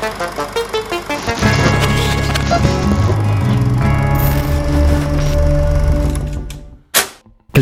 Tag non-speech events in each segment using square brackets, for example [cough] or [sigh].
Thank you.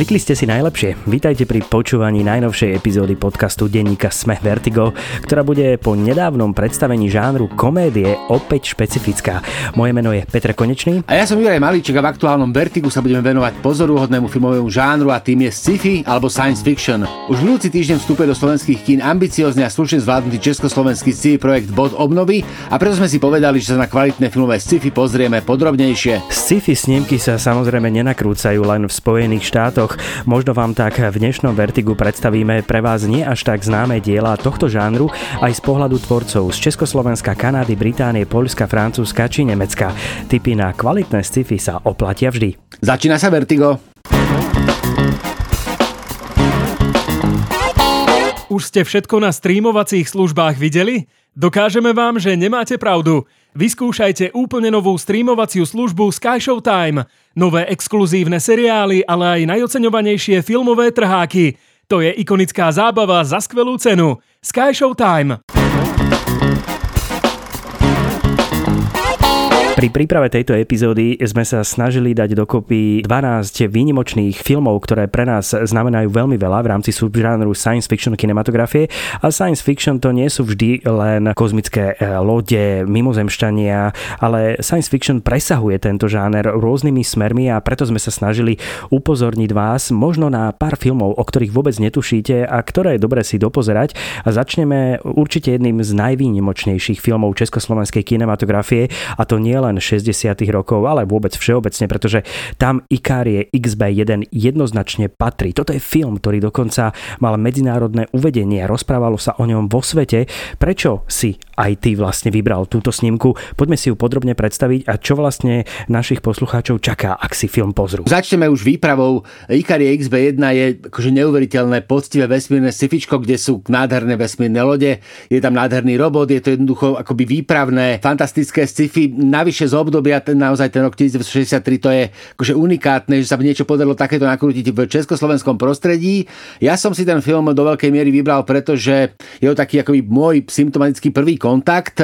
Klikli ste si najlepšie. Vítajte pri počúvaní najnovšej epizódy podcastu denníka Sme Vertigo, ktorá bude po nedávnom predstavení žánru komédie opäť špecifická. Moje meno je Petr Konečný. A ja som Juraj Malíček a v aktuálnom Vertigu sa budeme venovať pozoruhodnému filmovému žánru a tým je sci-fi alebo science fiction. Už budúci týždeň vstúpe do slovenských kín ambiciózny a slušne zvládnutý československý sci projekt Bod obnovy a preto sme si povedali, že sa na kvalitné filmové sci-fi pozrieme podrobnejšie. Sci-fi snímky sa samozrejme nenakrúcajú len v Spojených štátoch. Možno vám tak v dnešnom Vertigu predstavíme pre vás nie až tak známe diela tohto žánru aj z pohľadu tvorcov z Československa, Kanady, Británie, Poľska, Francúzska či Nemecka. Typy na kvalitné sci-fi sa oplatia vždy. Začína sa Vertigo. Už ste všetko na streamovacích službách videli? Dokážeme vám, že nemáte pravdu. Vyskúšajte úplne novú streamovaciu službu Sky Showtime. Nové exkluzívne seriály, ale aj najoceňovanejšie filmové trháky. To je ikonická zábava za skvelú cenu. Sky Showtime. Pri príprave tejto epizódy sme sa snažili dať dokopy 12 výnimočných filmov, ktoré pre nás znamenajú veľmi veľa v rámci subžánru science fiction kinematografie. A science fiction to nie sú vždy len kozmické e, lode, mimozemšťania, ale science fiction presahuje tento žáner rôznymi smermi a preto sme sa snažili upozorniť vás možno na pár filmov, o ktorých vôbec netušíte a ktoré je dobre si dopozerať. A začneme určite jedným z najvýnimočnejších filmov československej kinematografie a to nie len nielen 60. rokov, ale vôbec všeobecne, pretože tam Ikarie XB1 jednoznačne patrí. Toto je film, ktorý dokonca mal medzinárodné uvedenie, rozprávalo sa o ňom vo svete. Prečo si aj ty vlastne vybral túto snímku? Poďme si ju podrobne predstaviť a čo vlastne našich poslucháčov čaká, ak si film pozrú. Začneme už výpravou. Ikarie XB1 je akože neuveriteľné, poctivé vesmírne scifičko, kde sú nádherné vesmírne lode, je tam nádherný robot, je to jednoducho akoby výpravné, fantastické sci-fi. Navyše navyše z obdobia, ten, naozaj ten rok 1963, to je akože unikátne, že sa niečo podarilo takéto nakrútiť v československom prostredí. Ja som si ten film do veľkej miery vybral, pretože je to taký akoby môj symptomatický prvý kontakt.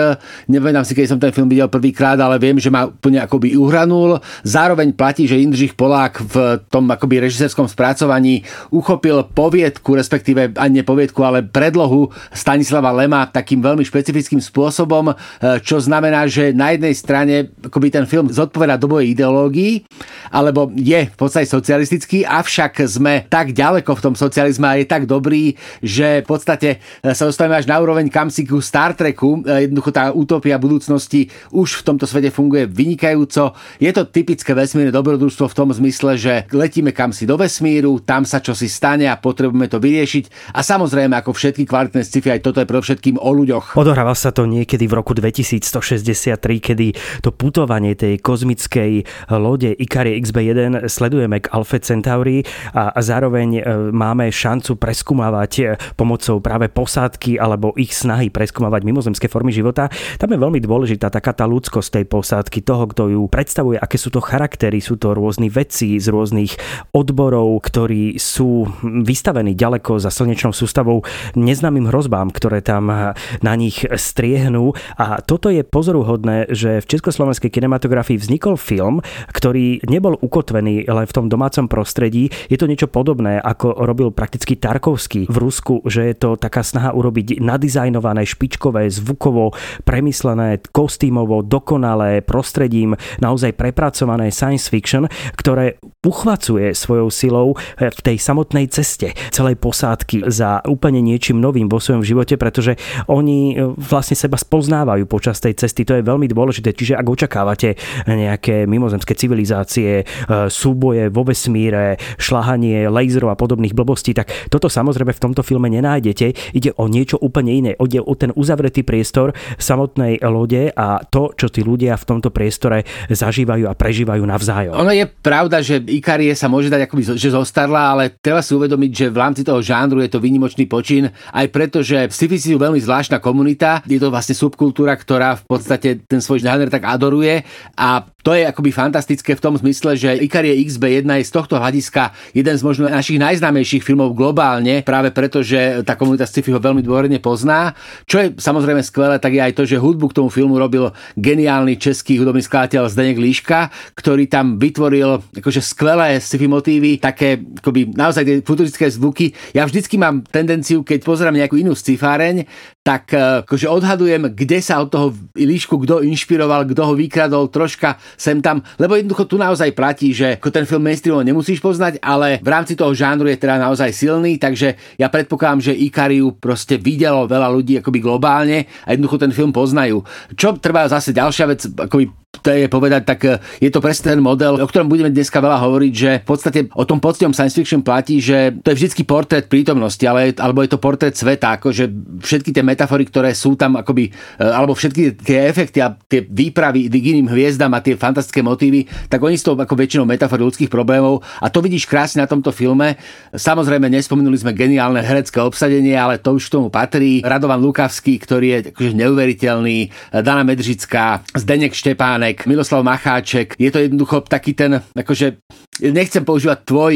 Neviem si, keď som ten film videl prvýkrát, ale viem, že ma úplne akoby uhranul. Zároveň platí, že Indřich Polák v tom akoby režisérskom spracovaní uchopil poviedku, respektíve ani nepoviedku, ale predlohu Stanislava Lema takým veľmi špecifickým spôsobom, čo znamená, že na jednej strane akoby ten film zodpoveda dobovej ideológii, alebo je v podstate socialistický, avšak sme tak ďaleko v tom socializme a je tak dobrý, že v podstate e, sa dostávame až na úroveň kamsi ku Star Treku. E, jednoducho tá utopia budúcnosti už v tomto svete funguje vynikajúco. Je to typické vesmírne dobrodružstvo v tom zmysle, že letíme kamsi do vesmíru, tam sa čosi stane a potrebujeme to vyriešiť. A samozrejme, ako všetky kvalitné sci-fi, aj toto je predovšetkým o ľuďoch. Odohráva sa to niekedy v roku 2163, kedy to putovanie tej kozmickej lode Ikari XB1 sledujeme k Alfa Centauri a zároveň e, máme šancu preskúmavať e, pomocou práve posádky alebo ich snahy preskúmavať mimozemské formy života. Tam je veľmi dôležitá taká tá ľudskosť tej posádky, toho, kto ju predstavuje, aké sú to charaktery, sú to rôzni vedci z rôznych odborov, ktorí sú vystavení ďaleko za slnečnou sústavou neznámym hrozbám, ktoré tam na nich striehnú. A toto je pozoruhodné, že v Československu slovenskej kinematografii vznikol film, ktorý nebol ukotvený len v tom domácom prostredí. Je to niečo podobné, ako robil prakticky Tarkovský v Rusku, že je to taká snaha urobiť nadizajnované, špičkové, zvukovo premyslené, kostýmovo, dokonalé prostredím, naozaj prepracované science fiction, ktoré uchvacuje svojou silou v tej samotnej ceste celej posádky za úplne niečím novým vo svojom živote, pretože oni vlastne seba spoznávajú počas tej cesty. To je veľmi dôležité. Čiže ak očakávate nejaké mimozemské civilizácie, e, súboje vo vesmíre, šlahanie laserov a podobných blbostí, tak toto samozrejme v tomto filme nenájdete. Ide o niečo úplne iné. Ide o ten uzavretý priestor samotnej lode a to, čo tí ľudia v tomto priestore zažívajú a prežívajú navzájom. Ono je pravda, že Ikarie sa môže dať akoby, že zostarla, ale treba si uvedomiť, že v rámci toho žánru je to výnimočný počin, aj preto, že sci sú veľmi zvláštna komunita. Je to vlastne subkultúra, ktorá v podstate ten svoj žáner tak adoruje a to je akoby fantastické v tom zmysle, že Ikarie XB1 je z tohto hľadiska jeden z možno našich najznámejších filmov globálne, práve preto, že tá komunita sci-fi ho veľmi dôverne pozná. Čo je samozrejme skvelé, tak je aj to, že hudbu k tomu filmu robil geniálny český hudobný skladateľ Zdenek Líška, ktorý tam vytvoril akože skvelé sci-fi motívy, také akoby naozaj futuristické zvuky. Ja vždycky mám tendenciu, keď pozerám nejakú inú sci-fáreň, tak eh, akože odhadujem, kde sa od toho líšku kto inšpiroval, kto ho vykradol troška sem tam, lebo jednoducho tu naozaj platí, že ako ten film mainstreamov nemusíš poznať, ale v rámci toho žánru je teda naozaj silný, takže ja predpokladám, že Ikariu proste videlo veľa ľudí akoby globálne a jednoducho ten film poznajú. Čo trvá zase ďalšia vec, akoby to je povedať, tak e, je to presne ten model, o ktorom budeme dneska veľa hovoriť, že v podstate o tom poctivom science fiction platí, že to je vždycky portrét prítomnosti, ale, alebo je to portrét sveta, akože všetky tie metafory, ktoré sú tam akoby, e, alebo všetky tie efekty a tie výpravy k iným hviezdam a tie fantastické motívy, tak oni sú to ako väčšinou metafory ľudských problémov a to vidíš krásne na tomto filme. Samozrejme, nespomenuli sme geniálne herecké obsadenie, ale to už k tomu patrí. Radovan Lukavský, ktorý je akože neuveriteľný, Dana Medřická, Zdenek Štepán, Štepanek, Miloslav Macháček. Je to jednoducho taký ten, akože nechcem používať tvoj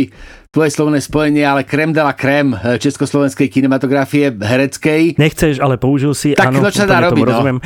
tvoje slovné spojenie, ale krem de la krem eh, československej kinematografie hereckej. Nechceš, ale použil si. Tak áno, no čo dá robiť, no.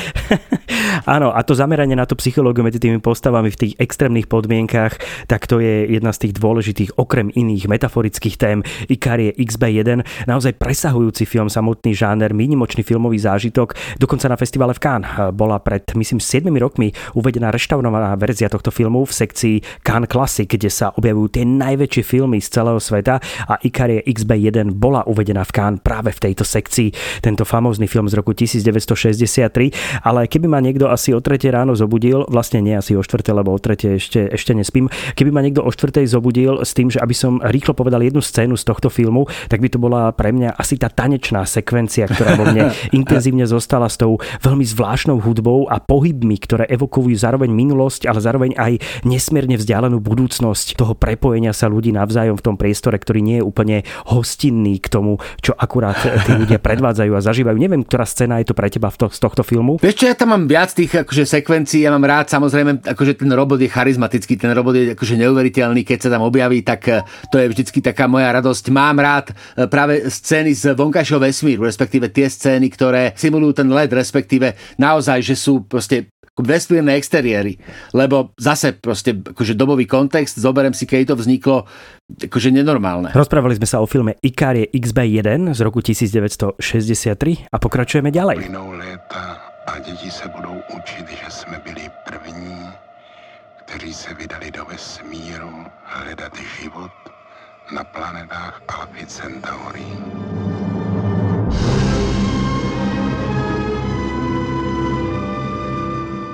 [laughs] áno, a to zameranie na to psychológiu medzi tými postavami v tých extrémnych podmienkach, tak to je jedna z tých dôležitých, okrem iných metaforických tém, Ikarie XB1, naozaj presahujúci film, samotný žáner, minimočný filmový zážitok. Dokonca na festivale v Cannes eh, bola pred, myslím, 7 rokmi uvedená reštaurovaná verzia tohto filmu v sekcii Cannes Classic, kde sa objavujú tie najväčšie filmy z celého celého sveta a Ikarie XB1 bola uvedená v Cannes práve v tejto sekcii. Tento famózny film z roku 1963, ale keby ma niekto asi o 3 ráno zobudil, vlastne nie asi o 4, lebo o 3 ešte, ešte nespím, keby ma niekto o 4 zobudil s tým, že aby som rýchlo povedal jednu scénu z tohto filmu, tak by to bola pre mňa asi tá tanečná sekvencia, ktorá vo mne [laughs] intenzívne zostala s tou veľmi zvláštnou hudbou a pohybmi, ktoré evokujú zároveň minulosť, ale zároveň aj nesmierne vzdialenú budúcnosť toho prepojenia sa ľudí navzájom v tom priestore, ktorý nie je úplne hostinný k tomu, čo akurát tí ľudia [laughs] predvádzajú a zažívajú. Neviem, ktorá scéna je to pre teba to, z tohto filmu. Vieš čo, ja tam mám viac tých akože, sekvencií, ja mám rád samozrejme, akože ten robot je charizmatický, ten robot je akože neuveriteľný, keď sa tam objaví, tak eh, to je vždycky taká moja radosť. Mám rád eh, práve scény z vonkajšieho vesmíru, respektíve tie scény, ktoré simulujú ten led, respektíve naozaj, že sú proste vesmírne exteriéry, lebo zase proste akože dobový kontext, zoberiem si, keď to vzniklo, akože nenormálne. Rozprávali sme sa o filme Ikarie XB1 z roku 1963 a pokračujeme ďalej. léta a děti se budou učit, že jsme byli první, kteří se vydali do vesmíru hledat život na planetách Alpha Centauri.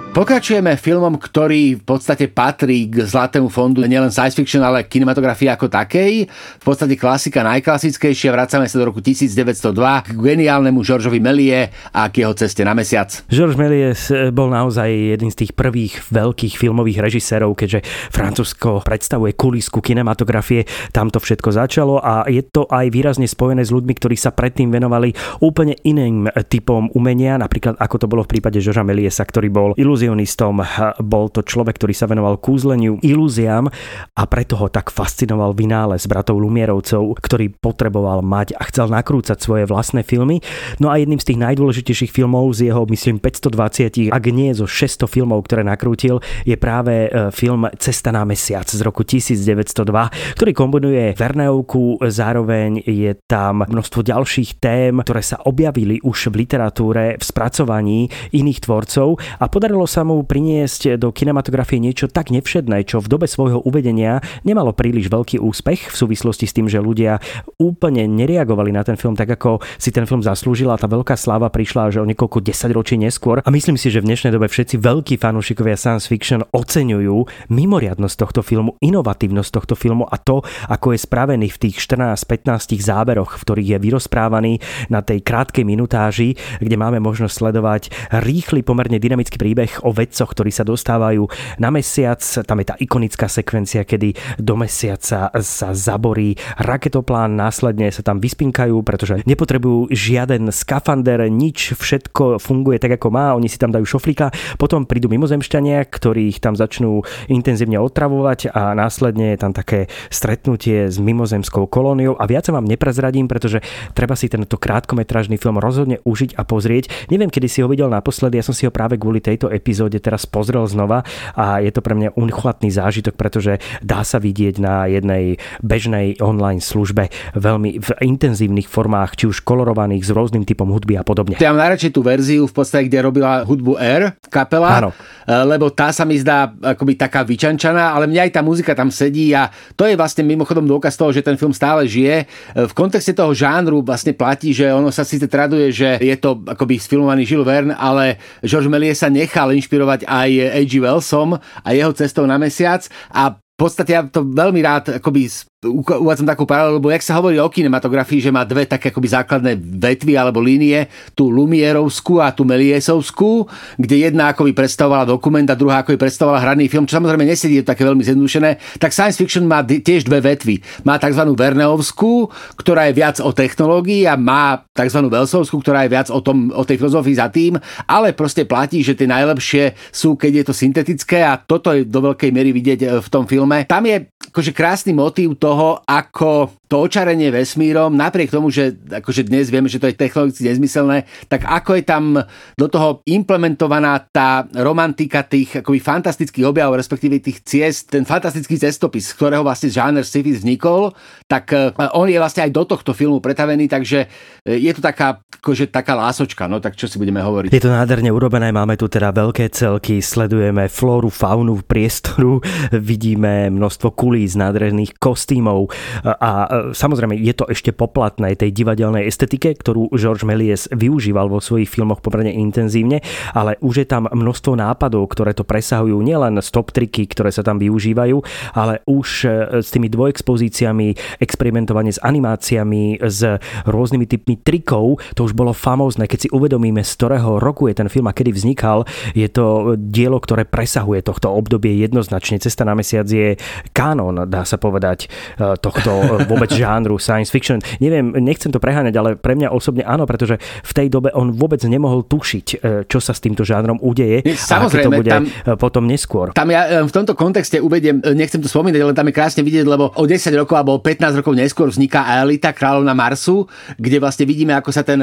Pokračujeme filmom, ktorý v podstate patrí k Zlatému fondu nielen science fiction, ale kinematografii ako takej. V podstate klasika najklasickejšia. Vracame sa do roku 1902 k geniálnemu Georgeovi Melie a k jeho ceste na mesiac. Georges Méliès bol naozaj jeden z tých prvých veľkých filmových režisérov, keďže Francúzsko predstavuje kulisku kinematografie. Tam to všetko začalo a je to aj výrazne spojené s ľuďmi, ktorí sa predtým venovali úplne iným typom umenia, napríklad ako to bolo v prípade Georgesa Meliesa, ktorý bol ilúziou iluzionistom. Bol to človek, ktorý sa venoval kúzleniu, ilúziám a preto ho tak fascinoval vynález bratov Lumierovcov, ktorý potreboval mať a chcel nakrúcať svoje vlastné filmy. No a jedným z tých najdôležitejších filmov z jeho, myslím, 520, ak nie zo 600 filmov, ktoré nakrútil, je práve e, film Cesta na mesiac z roku 1902, ktorý kombinuje Verneovku, zároveň je tam množstvo ďalších tém, ktoré sa objavili už v literatúre, v spracovaní iných tvorcov a podarilo sa mu priniesť do kinematografie niečo tak nevšedné, čo v dobe svojho uvedenia nemalo príliš veľký úspech v súvislosti s tým, že ľudia úplne nereagovali na ten film tak, ako si ten film zaslúžila. Tá veľká sláva prišla až o niekoľko desaťročí neskôr. A myslím si, že v dnešnej dobe všetci veľkí fanúšikovia science fiction oceňujú mimoriadnosť tohto filmu, inovatívnosť tohto filmu a to, ako je spravený v tých 14-15 záberoch, v ktorých je vyrozprávaný na tej krátkej minutáži, kde máme možnosť sledovať rýchly, pomerne dynamický príbeh o vedcoch, ktorí sa dostávajú na mesiac. Tam je tá ikonická sekvencia, kedy do mesiaca sa zaborí raketoplán, následne sa tam vyspinkajú, pretože nepotrebujú žiaden skafander, nič, všetko funguje tak, ako má, oni si tam dajú šoflíka, potom prídu mimozemšťania, ktorí ich tam začnú intenzívne otravovať a následne je tam také stretnutie s mimozemskou kolóniou a viac sa vám neprezradím, pretože treba si tento krátkometrážny film rozhodne užiť a pozrieť. Neviem, kedy si ho videl naposledy, ja som si ho práve kvôli tejto epizóde teraz pozrel znova a je to pre mňa unchvatný zážitok, pretože dá sa vidieť na jednej bežnej online službe veľmi v intenzívnych formách, či už kolorovaných s rôznym typom hudby a podobne. Ja mám najradšej tú verziu v podstate, kde robila hudbu Air kapela, Áno. E, lebo tá sa mi zdá akoby taká vyčančaná, ale mňa aj tá muzika tam sedí a to je vlastne mimochodom dôkaz toho, že ten film stále žije. E, v kontexte toho žánru vlastne platí, že ono sa síce traduje, že je to akoby sfilmovaný Jules Verne, ale George Méliès sa nechal inšpirovať aj A.G. Wellsom a jeho cestou na mesiac a v podstate ja to veľmi rád akoby uvádzam takú paralelu, lebo jak sa hovorí o kinematografii, že má dve také akoby základné vetvy alebo línie, tú Lumierovskú a tú Meliesovskú, kde jedna akoby predstavovala dokument a druhá akoby predstavovala hraný film, čo samozrejme nesedí, je také veľmi zjednodušené, tak science fiction má tiež dve vetvy. Má tzv. Verneovskú, ktorá je viac o technológii a má tzv. Velsovskú, ktorá je viac o, tom, o tej filozofii za tým, ale proste platí, že tie najlepšie sú, keď je to syntetické a toto je do veľkej miery vidieť e, v tom filme. Tam je akože krásny motív toho, ako to očarenie vesmírom, napriek tomu, že akože dnes vieme, že to je technologicky nezmyselné, tak ako je tam do toho implementovaná tá romantika tých akoby fantastických objavov, respektíve tých ciest, ten fantastický cestopis, z ktorého vlastne žáner sci-fi vznikol, tak e, on je vlastne aj do tohto filmu pretavený, takže e, je to taká, akože taká lásočka, no tak čo si budeme hovoriť. Je to nádherne urobené, máme tu teda veľké celky, sledujeme flóru, faunu priestoru, [laughs] vidíme množstvo kulí z nádherných kostýmov a samozrejme je to ešte poplatné tej divadelnej estetike, ktorú George Méliès využíval vo svojich filmoch pomerne intenzívne, ale už je tam množstvo nápadov, ktoré to presahujú nielen stop triky, ktoré sa tam využívajú, ale už e, s tými dvojexpozíciami, experimentovanie s animáciami, s rôznymi typmi trikov, to už bolo famózne. Keď si uvedomíme, z ktorého roku je ten film a kedy vznikal, je to dielo, ktoré presahuje tohto obdobie jednoznačne. Cesta na mesiac je kánon, dá sa povedať, tohto e, vôbec žánru science fiction. Neviem, nechcem to preháňať, ale pre mňa osobne áno, pretože v tej dobe on vôbec nemohol tušiť, e, čo sa s týmto žánrom udeje. Samozrejme, a to bude tam, potom neskôr. Tam ja v tomto kontexte uvediem, nechcem to spomínať, ale tam je krásne vidieť, lebo o 10 rokov alebo 15 rokov neskôr vzniká Elita kráľovna Marsu, kde vlastne vidíme, ako sa ten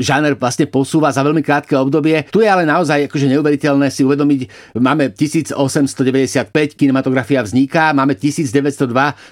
žáner vlastne posúva za veľmi krátke obdobie. Tu je ale naozaj akože neuveriteľné si uvedomiť, máme 1895, kinematografia vzniká, máme 1902,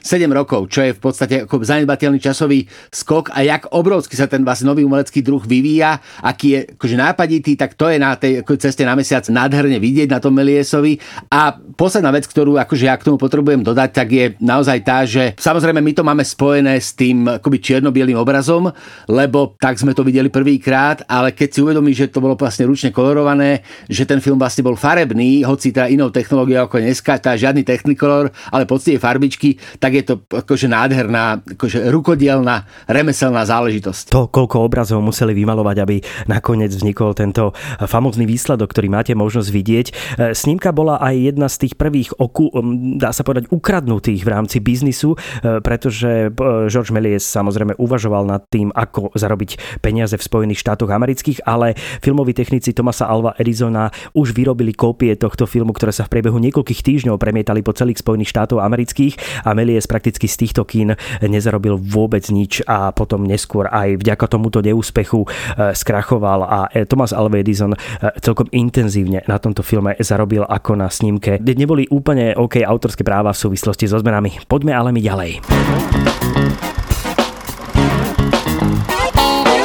7 rokov, čo je v podstate ako zanedbateľný časový skok a jak obrovsky sa ten vlastne nový umelecký druh vyvíja, aký je akože nápaditý, tak to je na tej ceste na mesiac nádherne vidieť na tom Meliesovi. A posledná vec, ktorú akože ja k tomu potrebujem dodať, tak je naozaj tá, že samozrejme my to máme spojené s tým akoby čierno obrazom, lebo tak sme to videli prvýkrát, ale keď si uvedomí, že to bolo vlastne ručne kolorované, že ten film vlastne bol farebný, hoci teda inou technológiou ako dneska, tá žiadny technicolor, ale poctivé farbičky, tak je to akože nádherná akože rukodielná, remeselná záležitosť. To, koľko obrazov museli vymalovať, aby nakoniec vznikol tento famózny výsledok, ktorý máte možnosť vidieť. E, snímka bola aj jedna z tých prvých, oku, dá sa povedať, ukradnutých v rámci biznisu, e, pretože e, George Méliès samozrejme uvažoval nad tým, ako zarobiť peniaze v Spojených štátoch amerických, ale filmoví technici Tomasa Alva Edisona už vyrobili kópie tohto filmu, ktoré sa v priebehu niekoľkých týždňov premietali po celých Spojených štátoch amerických a Méliès prakticky z týchto kín nezarobil vôbec nič a potom neskôr aj vďaka tomuto neúspechu e, skrachoval a e, Thomas Alva Edison e, celkom intenzívne na tomto filme zarobil ako na snímke. Neboli úplne OK autorské práva v súvislosti so zmenami. Poďme ale mi ďalej.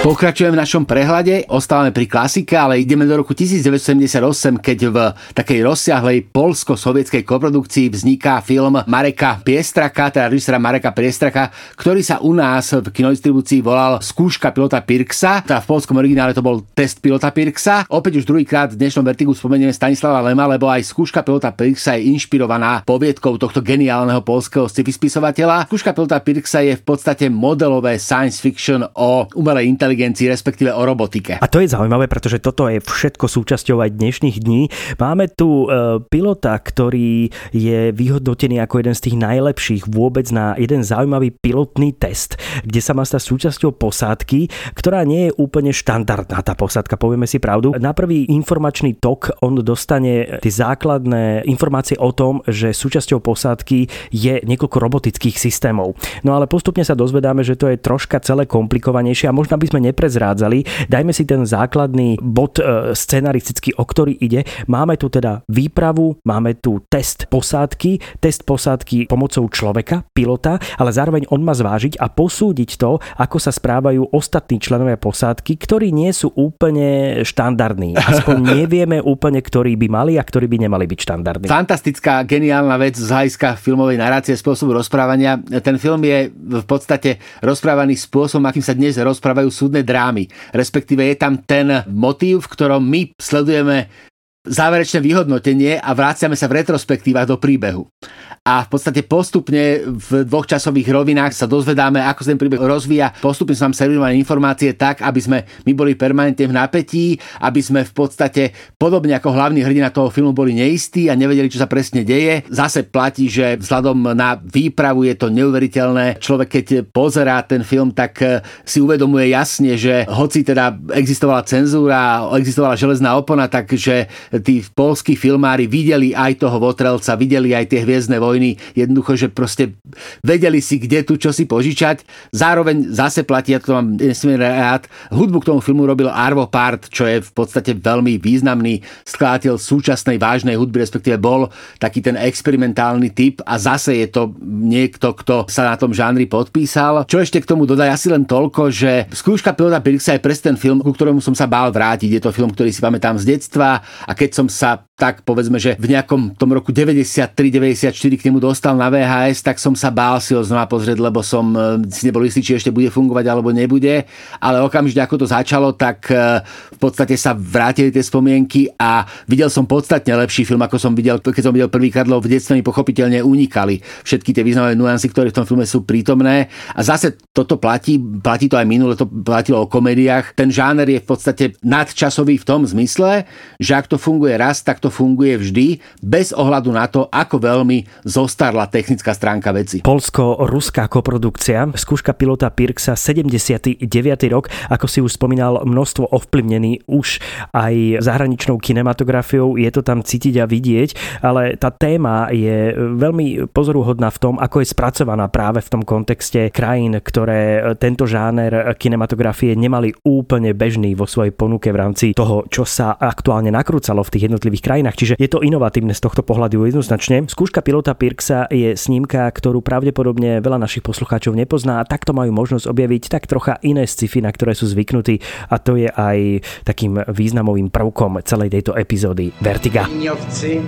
Pokračujeme v našom prehľade, ostávame pri klasike, ale ideme do roku 1978, keď v takej rozsiahlej polsko-sovietskej koprodukcii vzniká film Mareka Piestraka, teda režisera Mareka Piestraka, ktorý sa u nás v kinodistribúcii volal Skúška pilota Pirksa, teda v polskom originále to bol test pilota Pirksa. Opäť už druhýkrát v dnešnom vertigu spomenieme Stanislava Lema, lebo aj Skúška pilota Pirksa je inšpirovaná poviedkou tohto geniálneho polského sci spisovateľa. Skúška pilota Pirksa je v podstate modelové science fiction o umelej inteligencii inteligencii, respektíve o robotike. A to je zaujímavé, pretože toto je všetko súčasťou aj dnešných dní. Máme tu e, pilota, ktorý je vyhodnotený ako jeden z tých najlepších vôbec na jeden zaujímavý pilotný test, kde sa má stať súčasťou posádky, ktorá nie je úplne štandardná tá posádka, povieme si pravdu. Na prvý informačný tok on dostane tie základné informácie o tom, že súčasťou posádky je niekoľko robotických systémov. No ale postupne sa dozvedáme, že to je troška celé komplikovanejšie a možno by sme neprezrádzali. Dajme si ten základný bod e, scenaristický, o ktorý ide. Máme tu teda výpravu, máme tu test posádky, test posádky pomocou človeka, pilota, ale zároveň on má zvážiť a posúdiť to, ako sa správajú ostatní členovia posádky, ktorí nie sú úplne štandardní. [laughs] Aspoň nevieme úplne, ktorí by mali a ktorí by nemali byť štandardní. Fantastická, geniálna vec z hľadiska filmovej narácie, spôsobu rozprávania. Ten film je v podstate rozprávaný spôsobom, akým sa dnes rozprávajú súdne drámy. Respektíve je tam ten motív, v ktorom my sledujeme záverečné vyhodnotenie a vráciame sa v retrospektívach do príbehu a v podstate postupne v dvoch časových rovinách sa dozvedáme, ako sa ten príbeh rozvíja. Postupne sa nám servírované informácie tak, aby sme my boli permanentne v napätí, aby sme v podstate podobne ako hlavný hrdina toho filmu boli neistí a nevedeli, čo sa presne deje. Zase platí, že vzhľadom na výpravu je to neuveriteľné. Človek, keď pozerá ten film, tak eh, si uvedomuje jasne, že hoci teda existovala cenzúra, existovala železná opona, takže tí polskí filmári videli aj toho Votrelca, videli aj tie hviezdne vojny jednoducho, že proste vedeli si, kde tu čo si požičať. Zároveň zase platí, ja to mám nesmierne rád, hudbu k tomu filmu robil Arvo Part, čo je v podstate veľmi významný skladateľ súčasnej vážnej hudby, respektíve bol taký ten experimentálny typ a zase je to niekto, kto sa na tom žánri podpísal. Čo ešte k tomu dodaj asi len toľko, že skúška pilota Pirxa je presne ten film, ku ktorému som sa bál vrátiť. Je to film, ktorý si pamätám z detstva a keď som sa tak povedzme, že v nejakom tom roku 93-94 k nemu dostal na VHS, tak som sa bál si ho znova pozrieť, lebo som e, si nebol istý, či ešte bude fungovať alebo nebude. Ale okamžite, ako to začalo, tak e, v podstate sa vrátili tie spomienky a videl som podstatne lepší film, ako som videl, keď som videl prvýkrát, lebo v detstve mi pochopiteľne unikali všetky tie významné nuancy, ktoré v tom filme sú prítomné. A zase toto platí, platí to aj minule, to platilo o komédiách. Ten žáner je v podstate nadčasový v tom zmysle, že ak to funguje raz, tak to funguje vždy, bez ohľadu na to, ako veľmi zostarla technická stránka veci. Polsko-ruská koprodukcia, skúška pilota Pirksa 79. rok, ako si už spomínal, množstvo ovplyvnený už aj zahraničnou kinematografiou, je to tam cítiť a vidieť, ale tá téma je veľmi pozoruhodná v tom, ako je spracovaná práve v tom kontexte krajín, ktoré tento žáner kinematografie nemali úplne bežný vo svojej ponuke v rámci toho, čo sa aktuálne nakrúcalo v tých jednotlivých krajinách čiže je to inovatívne z tohto pohľadu jednoznačne. Skúška pilota Pirksa je snímka, ktorú pravdepodobne veľa našich poslucháčov nepozná a takto majú možnosť objaviť tak trocha iné sci-fi, na ktoré sú zvyknutí a to je aj takým významovým prvkom celej tejto epizódy Vertiga. Liniowcy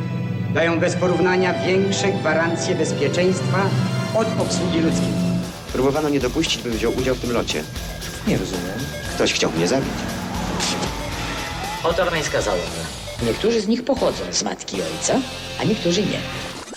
dają bez porównania większe gwarancje bezpieczeństwa od obsługi ludzkiej. Próbowano nie dopuścić, bym wziął udział w tym locie. Nie rozumiem. Ktoś chciał mnie zabić. Motornej skazałem. Niektórzy z nich pochodzą z matki ojca, a niektórzy nie.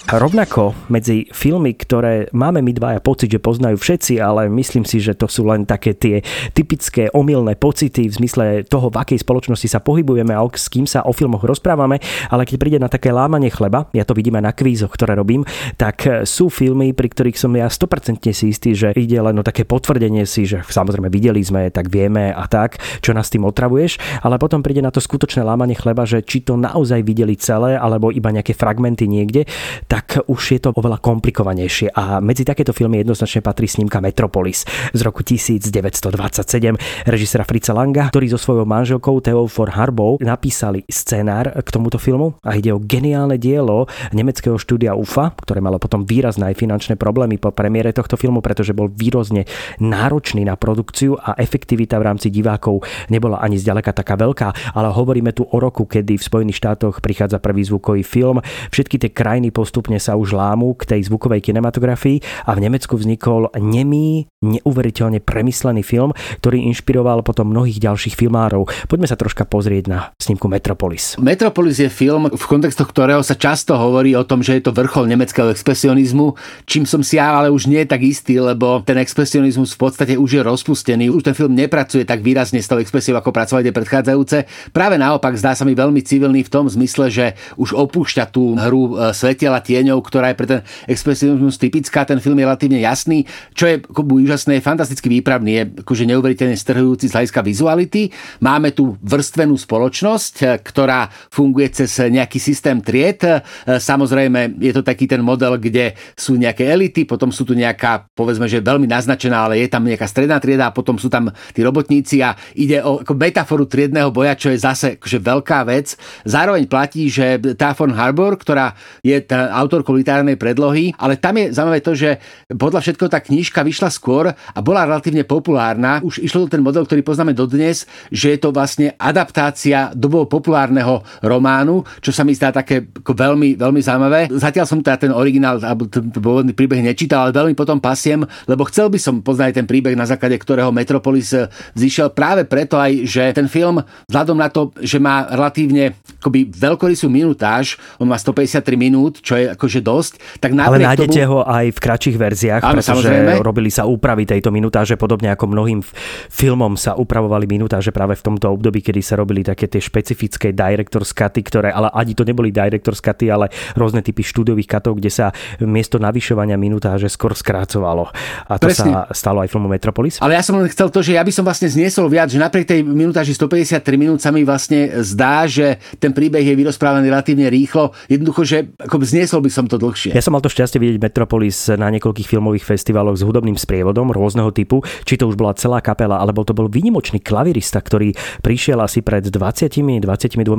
Rovnako medzi filmy, ktoré máme my dvaja pocit, že poznajú všetci, ale myslím si, že to sú len také tie typické omylné pocity v zmysle toho, v akej spoločnosti sa pohybujeme a s kým sa o filmoch rozprávame, ale keď príde na také lámanie chleba, ja to vidím aj na kvízoch, ktoré robím, tak sú filmy, pri ktorých som ja 100% si istý, že ide len o také potvrdenie si, že samozrejme videli sme, tak vieme a tak, čo nás tým otravuješ, ale potom príde na to skutočné lámanie chleba, že či to naozaj videli celé, alebo iba nejaké fragmenty niekde, tak tak už je to oveľa komplikovanejšie. A medzi takéto filmy jednoznačne patrí snímka Metropolis z roku 1927 režisera Fritza Langa, ktorý so svojou manželkou Theo for Harbou napísali scenár k tomuto filmu a ide o geniálne dielo nemeckého štúdia UFA, ktoré malo potom výrazné aj finančné problémy po premiére tohto filmu, pretože bol výrozne náročný na produkciu a efektivita v rámci divákov nebola ani zďaleka taká veľká, ale hovoríme tu o roku, kedy v Spojených štátoch prichádza prvý zvukový film. Všetky tie krajiny postupne postupne sa už lámu k tej zvukovej kinematografii a v Nemecku vznikol nemý, neuveriteľne premyslený film, ktorý inšpiroval potom mnohých ďalších filmárov. Poďme sa troška pozrieť na snímku Metropolis. Metropolis je film, v kontextoch ktorého sa často hovorí o tom, že je to vrchol nemeckého expresionizmu, čím som si ja ale už nie tak istý, lebo ten expresionizmus v podstate už je rozpustený. Už ten film nepracuje tak výrazne s tou expresiou, ako pracovali tie predchádzajúce. Práve naopak zdá sa mi veľmi civilný v tom zmysle, že už opúšťa tú hru e, svetiela tieňov, ktorá je pre ten expresionizmus typická. Ten film je relatívne jasný, čo je úžasné, je fantasticky výpravný, je akože neuveriteľne strhujúci z hľadiska vizuality. Máme tu vrstvenú spoločnosť, e, ktorá funguje cez nejaký systém tried. E, samozrejme, je to taký ten model, kde sú nejaké elity, potom sú tu nejaká, povedzme, že veľmi naznačená, ale je tam nejaká stredná trieda a potom sú tam tí robotníci a ide o ako metaforu triedného boja, čo je zase akože veľká vec. Zároveň platí, že tá von Harbor, ktorá je tá autorkou literárnej predlohy, ale tam je zaujímavé to, že podľa všetko tá knižka vyšla skôr a bola relatívne populárna. Už išlo to ten model, ktorý poznáme dodnes, že je to vlastne adaptácia dobovo populárneho románu, čo sa mi zdá také veľmi, veľmi zaujímavé. Zatiaľ som teda ten originál alebo ten pôvodný príbeh nečítal, ale veľmi potom pasiem, lebo chcel by som poznať ten príbeh, na základe ktorého Metropolis vzýšiel práve preto aj, že ten film vzhľadom na to, že má relatívne akoby veľkorysú minutáž, on má 153 minút, čo je akože dosť, tak Ale nájdete tomu... ho aj v kratších verziách, áno, pretože samozrejme. robili sa úpravy tejto minutáže, podobne ako mnohým filmom sa upravovali minutáže práve v tomto období, kedy sa robili také tie špecifické director's cuty, ktoré, ale ani to neboli director's cuty, ale rôzne typy štúdiových katov, kde sa miesto navyšovania minutáže skôr skrácovalo. A to Presne. sa stalo aj filmu Metropolis. Ale ja som len chcel to, že ja by som vlastne zniesol viac, že napriek tej minutáži 153 minút sa mi vlastne zdá, že ten príbeh je vyrozprávaný relatívne rýchlo. Jednoducho, že ako zniesol by som to dlhšie. Ja som mal to šťastie vidieť Metropolis na niekoľkých filmových festivaloch s hudobným sprievodom rôzneho typu, či to už bola celá kapela, alebo to bol výnimočný klavirista, ktorý prišiel asi pred 20-22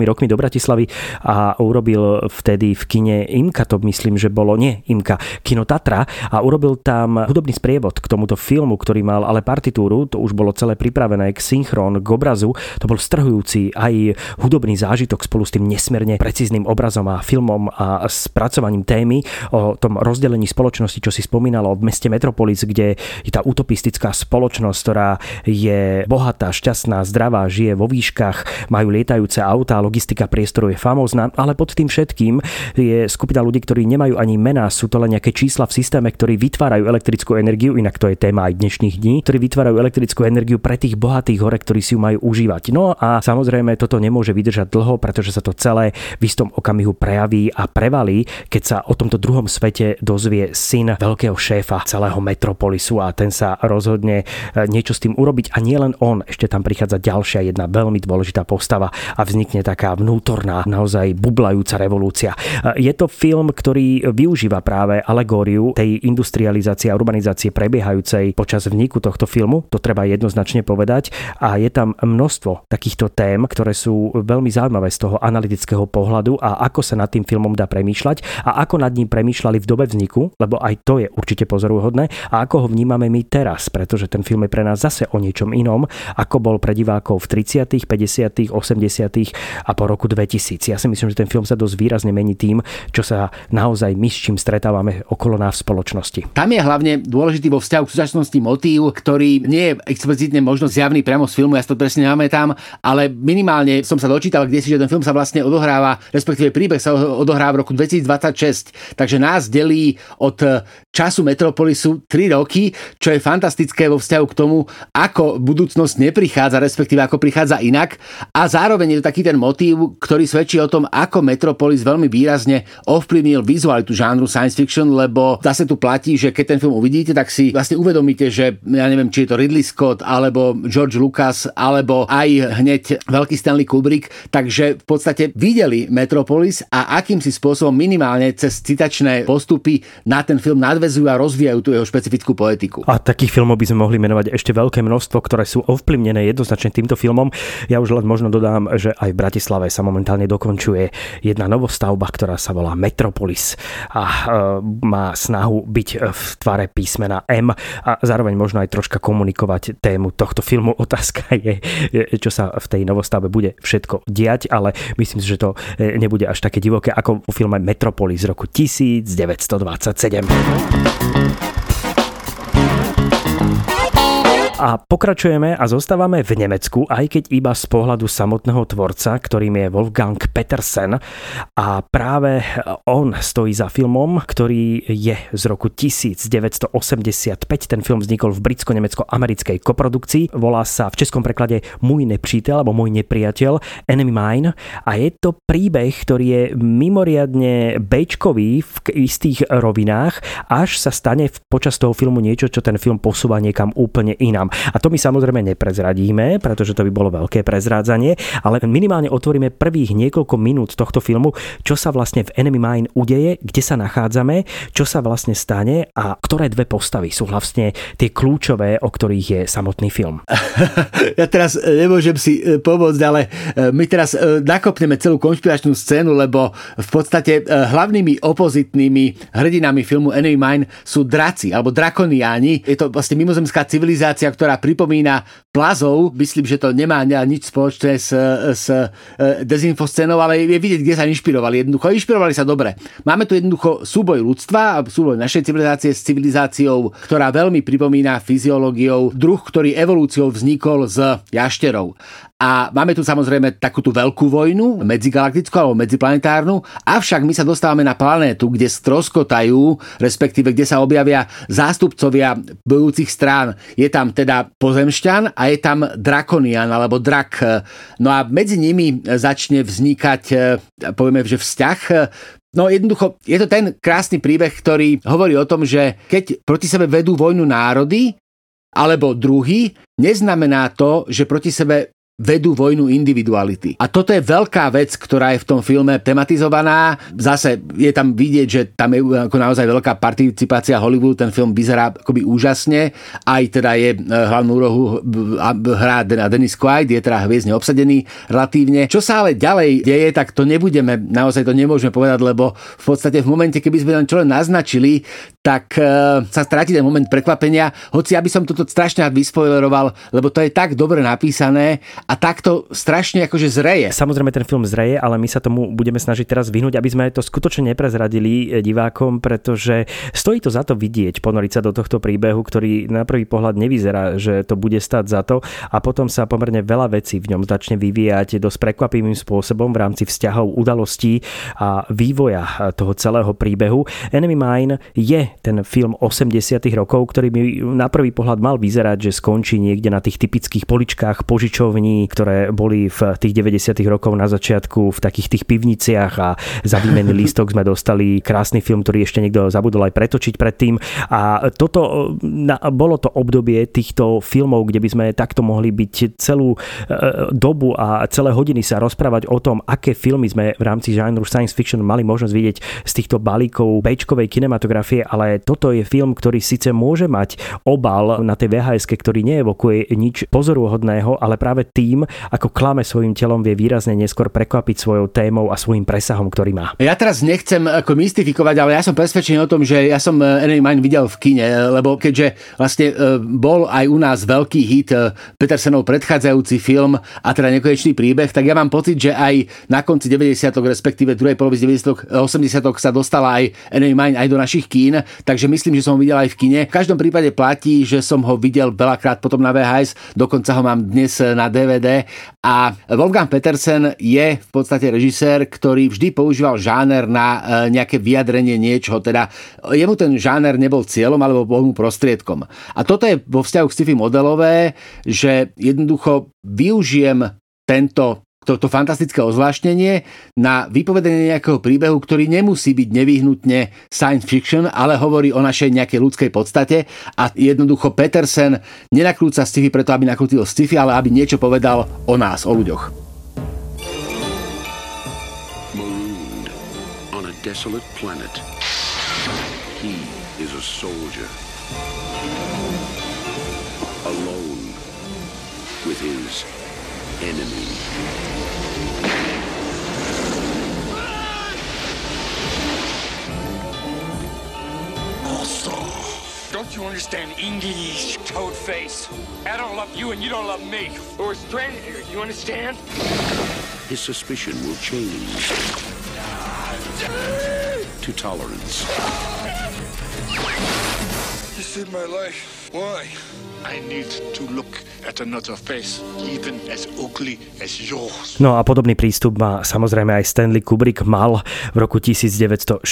rokmi do Bratislavy a urobil vtedy v kine Imka, to myslím, že bolo, nie Imka, Kino Tatra a urobil tam hudobný sprievod k tomuto filmu, ktorý mal ale partitúru, to už bolo celé pripravené k synchron, k obrazu, to bol strhujúci aj hudobný zážitok spolu s tým nesmierne precízným obrazom a filmom a spracovaním témy o tom rozdelení spoločnosti, čo si spomínalo v meste Metropolis, kde je tá utopistická spoločnosť, ktorá je bohatá, šťastná, zdravá, žije vo výškach, majú lietajúce autá, logistika priestoru je famózna, ale pod tým všetkým je skupina ľudí, ktorí nemajú ani mená, sú to len nejaké čísla v systéme, ktorí vytvárajú elektrickú energiu, inak to je téma aj dnešných dní, ktorí vytvárajú elektrickú energiu pre tých bohatých hore, ktorí si ju majú užívať. No a samozrejme toto nemôže vydržať dlho, pretože sa to celé v istom okamihu prejaví a prevalí, keď sa o tomto druhom svete dozvie syn veľkého šéfa celého metropolisu a ten sa rozhodne e, niečo s tým urobiť. A nie len on, ešte tam prichádza ďalšia jedna veľmi dôležitá postava a vznikne taká vnútorná, naozaj bublajúca revolúcia. E, je to film, ktorý využíva práve alegóriu tej industrializácie a urbanizácie prebiehajúcej počas vniku tohto filmu, to treba jednoznačne povedať. A je tam množstvo takýchto tém, ktoré sú veľmi zaujímavé z toho analytického pohľadu a ako sa nad tým filmom dá premýšľať ako nad ním premýšľali v dobe vzniku, lebo aj to je určite pozoruhodné a ako ho vnímame my teraz, pretože ten film je pre nás zase o niečom inom, ako bol pre divákov v 30., 50., 80. a po roku 2000. Ja si myslím, že ten film sa dosť výrazne mení tým, čo sa naozaj my s čím stretávame okolo nás v spoločnosti. Tam je hlavne dôležitý vo vzťahu k súčasnosti motív, ktorý nie je explicitne možno zjavný priamo z filmu, ja to presne tam, ale minimálne som sa dočítal, kde si, že ten film sa vlastne odohráva, respektíve príbeh sa odohráva v roku 2026, takže nás delí od času Metropolisu 3 roky, čo je fantastické vo vzťahu k tomu, ako budúcnosť neprichádza, respektíve ako prichádza inak. A zároveň je to taký ten motív, ktorý svedčí o tom, ako Metropolis veľmi výrazne ovplyvnil vizualitu žánru science fiction, lebo zase tu platí, že keď ten film uvidíte, tak si vlastne uvedomíte, že ja neviem, či je to Ridley Scott, alebo George Lucas, alebo aj hneď veľký Stanley Kubrick, takže v podstate videli Metropolis a akýmsi spôsobom minimálne cez citačné postupy na ten film nadvezujú a rozvíjajú tú jeho špecifickú poetiku. A takých filmov by sme mohli menovať ešte veľké množstvo, ktoré sú ovplyvnené jednoznačne týmto filmom. Ja už len možno dodám, že aj v Bratislave sa momentálne dokončuje jedna novostavba, ktorá sa volá Metropolis a e, má snahu byť v tvare písmena M a zároveň možno aj troška komunikovať tému tohto filmu. [laughs] Otázka je, čo sa v tej novostavbe bude všetko diať, ale myslím si, že to e, nebude až také divoké ako vo filme Metropolis z roku 1927. A pokračujeme a zostávame v Nemecku, aj keď iba z pohľadu samotného tvorca, ktorým je Wolfgang Petersen. A práve on stojí za filmom, ktorý je z roku 1985. Ten film vznikol v britsko-nemecko-americkej koprodukcii. Volá sa v českom preklade Môj nepřítel alebo Môj nepriateľ Enemy Mine. A je to príbeh, ktorý je mimoriadne bečkový v istých rovinách, až sa stane počas toho filmu niečo, čo ten film posúva niekam úplne inám. A to my samozrejme neprezradíme, pretože to by bolo veľké prezrádzanie, ale minimálne otvoríme prvých niekoľko minút tohto filmu, čo sa vlastne v Enemy Mine udeje, kde sa nachádzame, čo sa vlastne stane a ktoré dve postavy sú vlastne tie kľúčové, o ktorých je samotný film. [laughs] Ja teraz e, nemôžem si e, pomôcť, ale e, my teraz nakopneme celú konšpiračnú scénu, lebo v podstate hlavnými opozitnými hrdinami filmu Enemy Mine sú draci alebo drakoniáni. Je to vlastne mimozemská civilizácia, ktorá pripomína plazov. Myslím, že to nemá nič spoločné s, s e, dezinfoscénou, ale je vidieť, kde sa inšpirovali. Jednoducho, inšpirovali sa dobre. Máme tu jednoducho súboj ľudstva, súboj našej civilizácie s civilizáciou, ktorá veľmi pripomína fyziológiou druh, ktorý evolúciou vznikol z jašterov. A máme tu samozrejme takú tú veľkú vojnu, medzigalaktickú alebo medziplanetárnu, avšak my sa dostávame na planétu, kde stroskotajú, respektíve kde sa objavia zástupcovia bojúcich strán. Je tam teda pozemšťan a je tam drakonian alebo drak. No a medzi nimi začne vznikať, povieme, že vzťah, No jednoducho, je to ten krásny príbeh, ktorý hovorí o tom, že keď proti sebe vedú vojnu národy, alebo druhý, neznamená to, že proti sebe vedú vojnu individuality. A toto je veľká vec, ktorá je v tom filme tematizovaná. Zase je tam vidieť, že tam je ako naozaj veľká participácia Hollywood, ten film vyzerá akoby úžasne, aj teda je e, hlavnú úlohu hrá Dennis Quaid, je teda hviezdne obsadený relatívne. Čo sa ale ďalej deje, tak to nebudeme, naozaj to nemôžeme povedať, lebo v podstate v momente, keby sme len čo len naznačili, tak uh, sa stratí ten moment prekvapenia, hoci ja by som toto strašne vyspoileroval, lebo to je tak dobre napísané a takto strašne akože zreje. Samozrejme ten film zreje, ale my sa tomu budeme snažiť teraz vyhnúť, aby sme to skutočne neprezradili eh, divákom, pretože stojí to za to vidieť, ponoriť sa do tohto príbehu, ktorý na prvý pohľad nevyzerá, že to bude stať za to a potom sa pomerne veľa vecí v ňom začne vyvíjať dosť prekvapivým spôsobom v rámci vzťahov, udalostí a vývoja eh, toho celého príbehu. Enemy Mine je ten film 80 rokov, ktorý by na prvý pohľad mal vyzerať, že skončí niekde na tých typických poličkách požičovní ktoré boli v tých 90. rokov na začiatku v takých tých pivniciach a za výmenný [laughs] lístok sme dostali krásny film, ktorý ešte niekto zabudol aj pretočiť predtým. A toto bolo to obdobie týchto filmov, kde by sme takto mohli byť celú e, dobu a celé hodiny sa rozprávať o tom, aké filmy sme v rámci žánru science fiction mali možnosť vidieť z týchto balíkov bečkovej kinematografie, ale toto je film, ktorý síce môže mať obal na tej VHS, ktorý neevokuje nič pozoruhodného, ale práve tým ako klame svojim telom, vie výrazne neskôr prekvapiť svojou témou a svojim presahom, ktorý má. Ja teraz nechcem ako mystifikovať, ale ja som presvedčený o tom, že ja som eh, Enemy Mine videl v kine, eh, lebo keďže vlastne eh, bol aj u nás veľký hit Petersenov predchádzajúci film a teda nekonečný príbeh, tak ja mám pocit, že aj na konci 90 respektíve druhej polovici 90 80 sa dostala aj Enemy Mine aj do našich kín, takže myslím, že som ho videl aj v kine. V každom prípade platí, že som ho videl veľakrát potom na VHS, dokonca ho mám dnes na DVD a Wolfgang Petersen je v podstate režisér, ktorý vždy používal žáner na e, nejaké vyjadrenie niečoho, teda jemu ten žáner nebol cieľom alebo bol mu prostriedkom. A toto je vo vzťahu k sci-fi modelové, že jednoducho využijem tento toto fantastické ozvláštnenie na vypovedanie nejakého príbehu, ktorý nemusí byť nevyhnutne science fiction, ale hovorí o našej nejakej ľudskej podstate a jednoducho Petersen nenakrúca sci-fi preto, aby nakrútil sci-fi, ale aby niečo povedal o nás, o ľuďoch. Desolate planet. He is a soldier. Alone with his enemy. Don't you understand English, toad face? I don't love you and you don't love me. We're stranded here, you understand? His suspicion will change to tolerance. You saved my life. Why? No a podobný prístup má samozrejme aj Stanley Kubrick mal v roku 1968,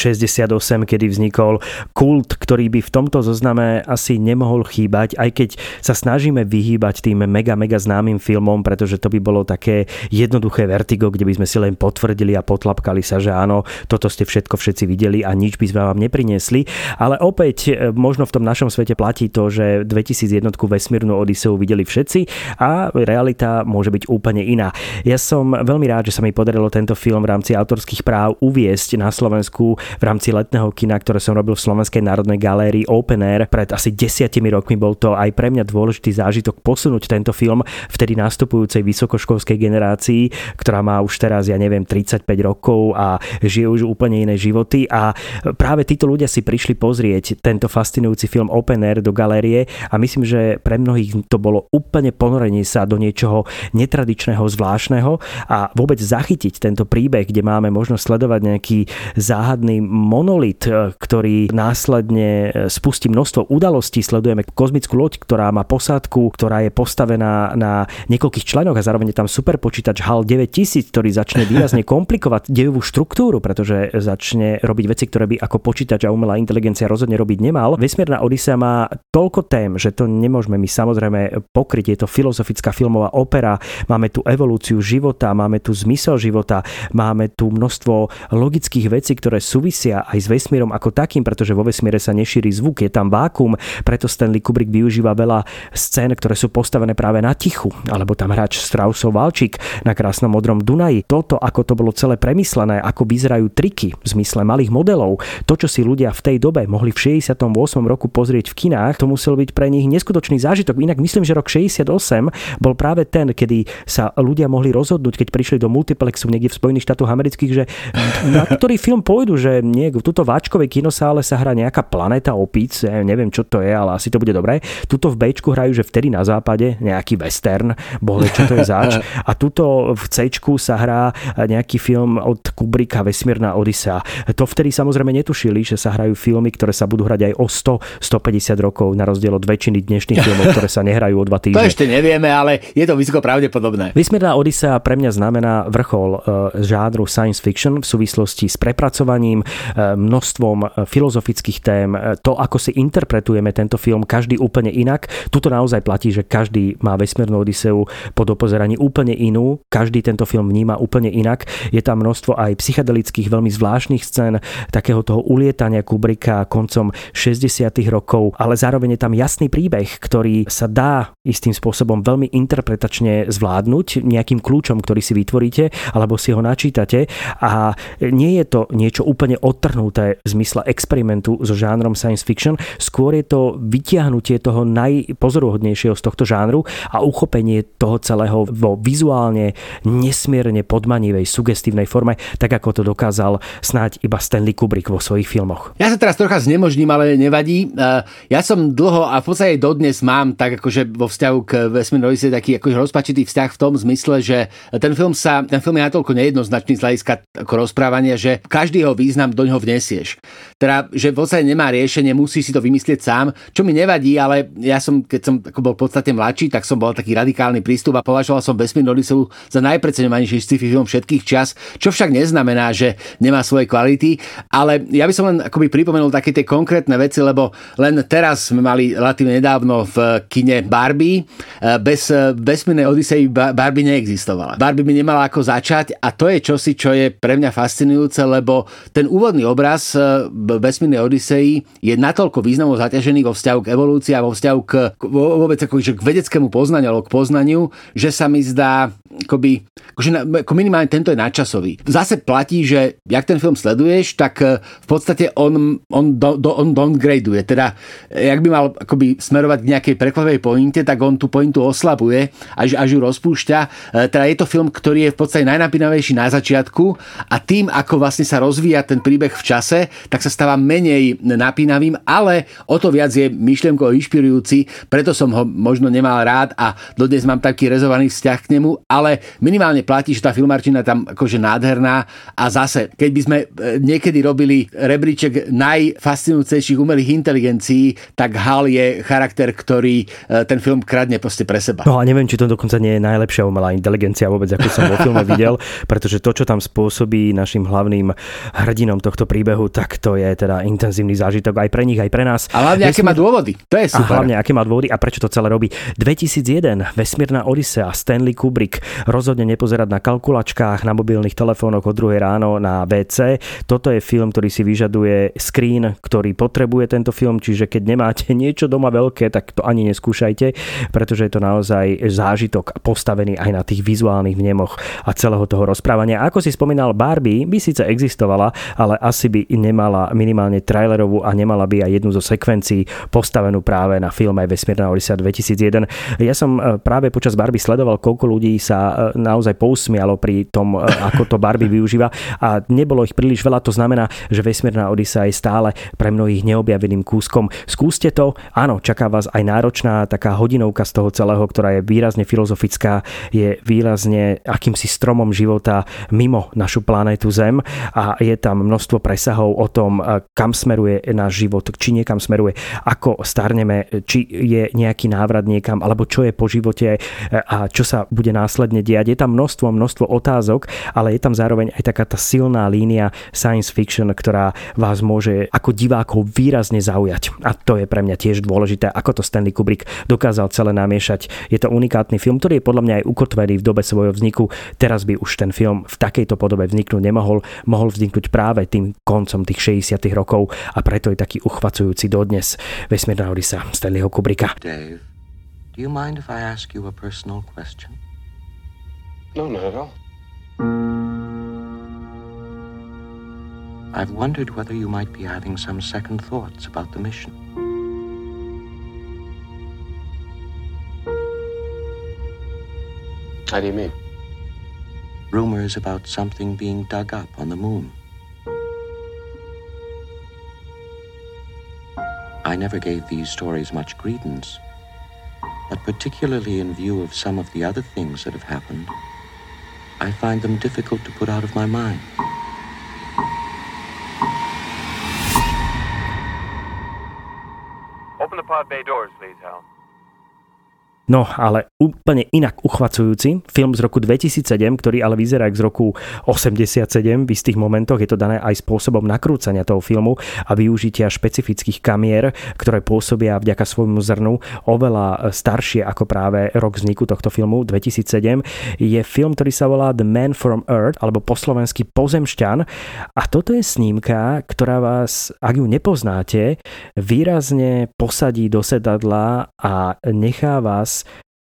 kedy vznikol kult, ktorý by v tomto zozname asi nemohol chýbať, aj keď sa snažíme vyhýbať tým mega, mega známym filmom, pretože to by bolo také jednoduché vertigo, kde by sme si len potvrdili a potlapkali sa, že áno, toto ste všetko všetci videli a nič by sme vám nepriniesli. Ale opäť e, možno v tom našom svete platí to, že 2001 vesmírnu Odiseu videli všetci a realita môže byť úplne iná. Ja som veľmi rád, že sa mi podarilo tento film v rámci autorských práv uviesť na Slovensku v rámci letného kina, ktoré som robil v Slovenskej národnej galérii Open Air. Pred asi desiatimi rokmi bol to aj pre mňa dôležitý zážitok posunúť tento film vtedy nastupujúcej vysokoškolskej generácii, ktorá má už teraz, ja neviem, 35 rokov a žije už úplne iné životy a práve títo ľudia si prišli pozrieť tento fascinujúci film Open Air do galérie a myslím, že pre mnohých to bolo úplne ponorenie sa do niečoho netradičného, zvláštneho a vôbec zachytiť tento príbeh, kde máme možnosť sledovať nejaký záhadný monolit, e, ktorý následne e, spustí množstvo udalostí. Sledujeme kozmickú loď, ktorá má posádku, ktorá je postavená na niekoľkých členoch a zároveň je tam superpočítač HAL 9000, ktorý začne výrazne [laughs] komplikovať dejovú štruktúru, pretože začne robiť veci, ktoré by ako počítač a umelá inteligencia rozhodne robiť nemal. Vesmírna Odisea má toľko tém, že to nemôže nemôžeme my samozrejme pokryť. Je to filozofická filmová opera, máme tu evolúciu života, máme tu zmysel života, máme tu množstvo logických vecí, ktoré súvisia aj s vesmírom ako takým, pretože vo vesmíre sa nešíri zvuk, je tam vákum, preto Stanley Kubrick využíva veľa scén, ktoré sú postavené práve na tichu, alebo tam hráč Straussov Valčík na krásnom modrom Dunaji. Toto, ako to bolo celé premyslené, ako vyzerajú triky v zmysle malých modelov, to, čo si ľudia v tej dobe mohli v 68. roku pozrieť v kinách, to muselo byť pre nich neskutočné skutočný zážitok. Inak myslím, že rok 68 bol práve ten, kedy sa ľudia mohli rozhodnúť, keď prišli do multiplexu niekde v Spojených štátoch amerických, že na ktorý film pôjdu, že nie, v tuto váčkovej kinosále sa hrá nejaká planéta opíc, ja neviem čo to je, ale asi to bude dobré. Tuto v Bčku hrajú, že vtedy na západe nejaký western, bohle čo to je zač. A tuto v Cčku sa hrá nejaký film od Kubricka Vesmírna Odisea. To vtedy samozrejme netušili, že sa hrajú filmy, ktoré sa budú hrať aj o 100-150 rokov, na rozdiel od väčšiny dnešných iných filmov, ktoré sa nehrajú o dva týždne. To ešte nevieme, ale je to vysoko pravdepodobné. Vysmierná Odisea pre mňa znamená vrchol e, žánru science fiction v súvislosti s prepracovaním, e, množstvom e, filozofických tém, to, ako si interpretujeme tento film, každý úplne inak. Tuto naozaj platí, že každý má Vesmírnu Odiseu pod opozeraní úplne inú, každý tento film vníma úplne inak. Je tam množstvo aj psychedelických, veľmi zvláštnych scén, takého toho ulietania Kubricka koncom 60. rokov, ale zároveň je tam jasný príbeh, ktorý sa dá istým spôsobom veľmi interpretačne zvládnuť nejakým kľúčom, ktorý si vytvoríte alebo si ho načítate a nie je to niečo úplne odtrhnuté v zmysle experimentu so žánrom science fiction, skôr je to vytiahnutie toho najpozoruhodnejšieho z tohto žánru a uchopenie toho celého vo vizuálne nesmierne podmanivej, sugestívnej forme, tak ako to dokázal snáď iba Stanley Kubrick vo svojich filmoch. Ja sa teraz trocha znemožním, ale nevadí. Ja som dlho a v podstate dodnes dnes mám tak akože vo vzťahu k vesmírnej Odisei taký akože rozpačitý vzťah v tom zmysle, že ten film sa, ten film je natoľko nejednoznačný z hľadiska ako rozprávania, že každý jeho význam do ňoho vnesieš. Teda, že v podstate nemá riešenie, musí si to vymyslieť sám, čo mi nevadí, ale ja som, keď som ako bol v podstate mladší, tak som bol taký radikálny prístup a považoval som vesmírnu Odiseu za najpreceňovanejší sci-fi film všetkých čas, čo však neznamená, že nemá svoje kvality, ale ja by som len akoby pripomenul také tie konkrétne veci, lebo len teraz sme mali relatívne nedávno v kine Barbie Barbie. Bez vesmírnej Odisei Barbie neexistovala. Barbie by nemala ako začať a to je čosi, čo je pre mňa fascinujúce, lebo ten úvodný obraz vesmírnej Odisei je natoľko významovo zaťažený vo vzťahu k evolúcii a vo vzťahu k, vôbec ako, že k vedeckému poznaniu alebo k poznaniu, že sa mi zdá akoby, akože ako minimálne tento je nadčasový. Zase platí, že jak ten film sleduješ, tak e, v podstate on, on, do, do, on downgradeuje. Teda, jak by mal akoby smerovať nejakej prekvapivej pointe, tak on tú pointu oslabuje, až, až ju rozpúšťa. E, teda je to film, ktorý je v podstate najnapínavejší na začiatku a tým, ako vlastne sa rozvíja ten príbeh v čase, tak sa stáva menej napínavým, ale o to viac je myšlienko inšpirujúci, preto som ho možno nemal rád a dodnes mám taký rezovaný vzťah k nemu, ale minimálne platí, že tá filmarčina tam akože nádherná a zase, keď by sme e, niekedy robili rebríček najfascinujúcejších umelých inteligencií, tak Hal je charakter, ktorý e, ten film kradne proste pre seba. No a neviem, či to dokonca nie je najlepšia umelá inteligencia vôbec, ako som vo filme videl, [laughs] pretože to, čo tam spôsobí našim hlavným hrdinom tohto príbehu, tak to je teda intenzívny zážitok aj pre nich, aj pre nás. A hlavne, aké má dôvody. To je super. A hlavne, aké má dôvody a prečo to celé robí. 2001, Vesmírna Odisea, Stanley Kubrick. Rozhodne nepozerať na kalkulačkách, na mobilných telefónoch od 2 ráno na WC. Toto je film, ktorý si vyžaduje screen, ktorý potrebuje tento film, čiže keď nemáte [laughs] niečo doma veľké, tak to ani neskúšajte, pretože je to naozaj zážitok postavený aj na tých vizuálnych vnemoch a celého toho rozprávania. Ako si spomínal, Barbie by síce existovala, ale asi by nemala minimálne trailerovú a nemala by aj jednu zo sekvencií postavenú práve na filme Vesmírna Odisea 2001. Ja som e, práve počas Barbie sledoval, koľko ľudí sa e, naozaj pousmialo pri tom, e, ako to Barbie využíva a nebolo ich príliš veľa, to znamená, že Vesmírna Odisea je stále pre mnohých neobjaveným kúskom. Skúste to, áno, čaká vás náročná taká hodinovka z toho celého, ktorá je výrazne filozofická, je výrazne akýmsi stromom života mimo našu planétu Zem a je tam množstvo presahov o tom, kam smeruje náš život, či niekam smeruje, ako starneme, či je nejaký návrat niekam, alebo čo je po živote a čo sa bude následne diať. Je tam množstvo, množstvo otázok, ale je tam zároveň aj taká tá silná línia science fiction, ktorá vás môže ako divákov výrazne zaujať. A to je pre mňa tiež dôležité, ako to Stanley Kubrick dokázal celé namiešať. Je to unikátny film, ktorý je podľa mňa aj ukotvený v dobe svojho vzniku. Teraz by už ten film v takejto podobe vzniknúť nemohol. Mohol vzniknúť práve tým koncom tých 60 rokov a preto je taký uchvacujúci dodnes. Vesmírna Odisa Stanleyho Kubricka. Dave, do you mind if I ask you a personal question? No, not at all. I've wondered whether you might be having some second thoughts about the mission. How do you mean? Rumors about something being dug up on the moon. I never gave these stories much credence, but particularly in view of some of the other things that have happened, I find them difficult to put out of my mind. Open the pod bay doors, please, Hal. No, ale úplne inak uchvacujúci film z roku 2007, ktorý ale vyzerá z roku 87 v istých momentoch. Je to dané aj spôsobom nakrúcania toho filmu a využitia špecifických kamier, ktoré pôsobia vďaka svojmu zrnu oveľa staršie ako práve rok vzniku tohto filmu 2007. Je film, ktorý sa volá The Man from Earth alebo po slovensky Pozemšťan a toto je snímka, ktorá vás, ak ju nepoznáte, výrazne posadí do sedadla a nechá vás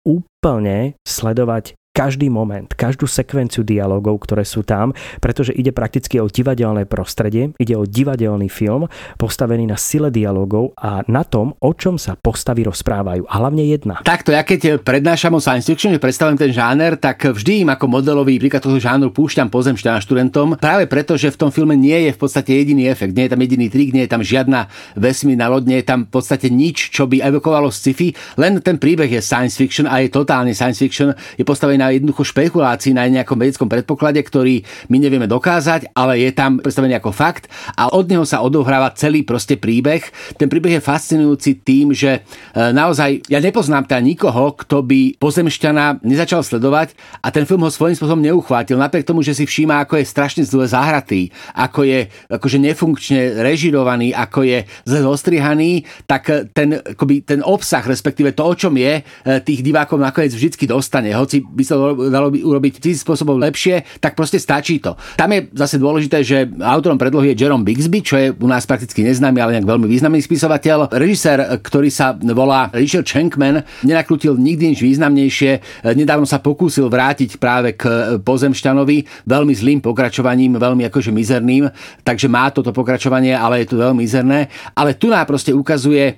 úplne sledovať každý moment, každú sekvenciu dialogov, ktoré sú tam, pretože ide prakticky o divadelné prostredie, ide o divadelný film postavený na sile dialogov a na tom, o čom sa postavy rozprávajú. A hlavne jedna. Takto, ja keď prednášam o science fiction, že predstavím ten žáner, tak vždy im ako modelový príklad toho žánru púšťam pozemšťana študentom, práve preto, že v tom filme nie je v podstate jediný efekt, nie je tam jediný trik, nie je tam žiadna vesmírna loď, nie je tam v podstate nič, čo by evokovalo sci-fi, len ten príbeh je science fiction a je totálne science fiction, je postavený na jednoducho špekulácií na nejakom vedeckom predpoklade, ktorý my nevieme dokázať, ale je tam predstavený ako fakt a od neho sa odohráva celý proste príbeh. Ten príbeh je fascinujúci tým, že e, naozaj ja nepoznám teda nikoho, kto by pozemšťana nezačal sledovať a ten film ho svojím spôsobom neuchvátil. Napriek tomu, že si všíma, ako je strašne zle zahratý, ako je akože nefunkčne režirovaný, ako je zle zostrihaný, tak ten, akoby, ten obsah, respektíve to, o čom je, e, tých divákov nakoniec vždy dostane. Hoci by sa dalo by urobiť tisíc spôsobov lepšie, tak proste stačí to. Tam je zase dôležité, že autorom predlohy je Jerome Bixby, čo je u nás prakticky neznámy, ale nejak veľmi významný spisovateľ. Režisér, ktorý sa volá Richard Schenkman, nenakrútil nikdy nič významnejšie. Nedávno sa pokúsil vrátiť práve k Pozemšťanovi veľmi zlým pokračovaním, veľmi akože mizerným, takže má toto pokračovanie, ale je to veľmi mizerné. Ale tu nám proste ukazuje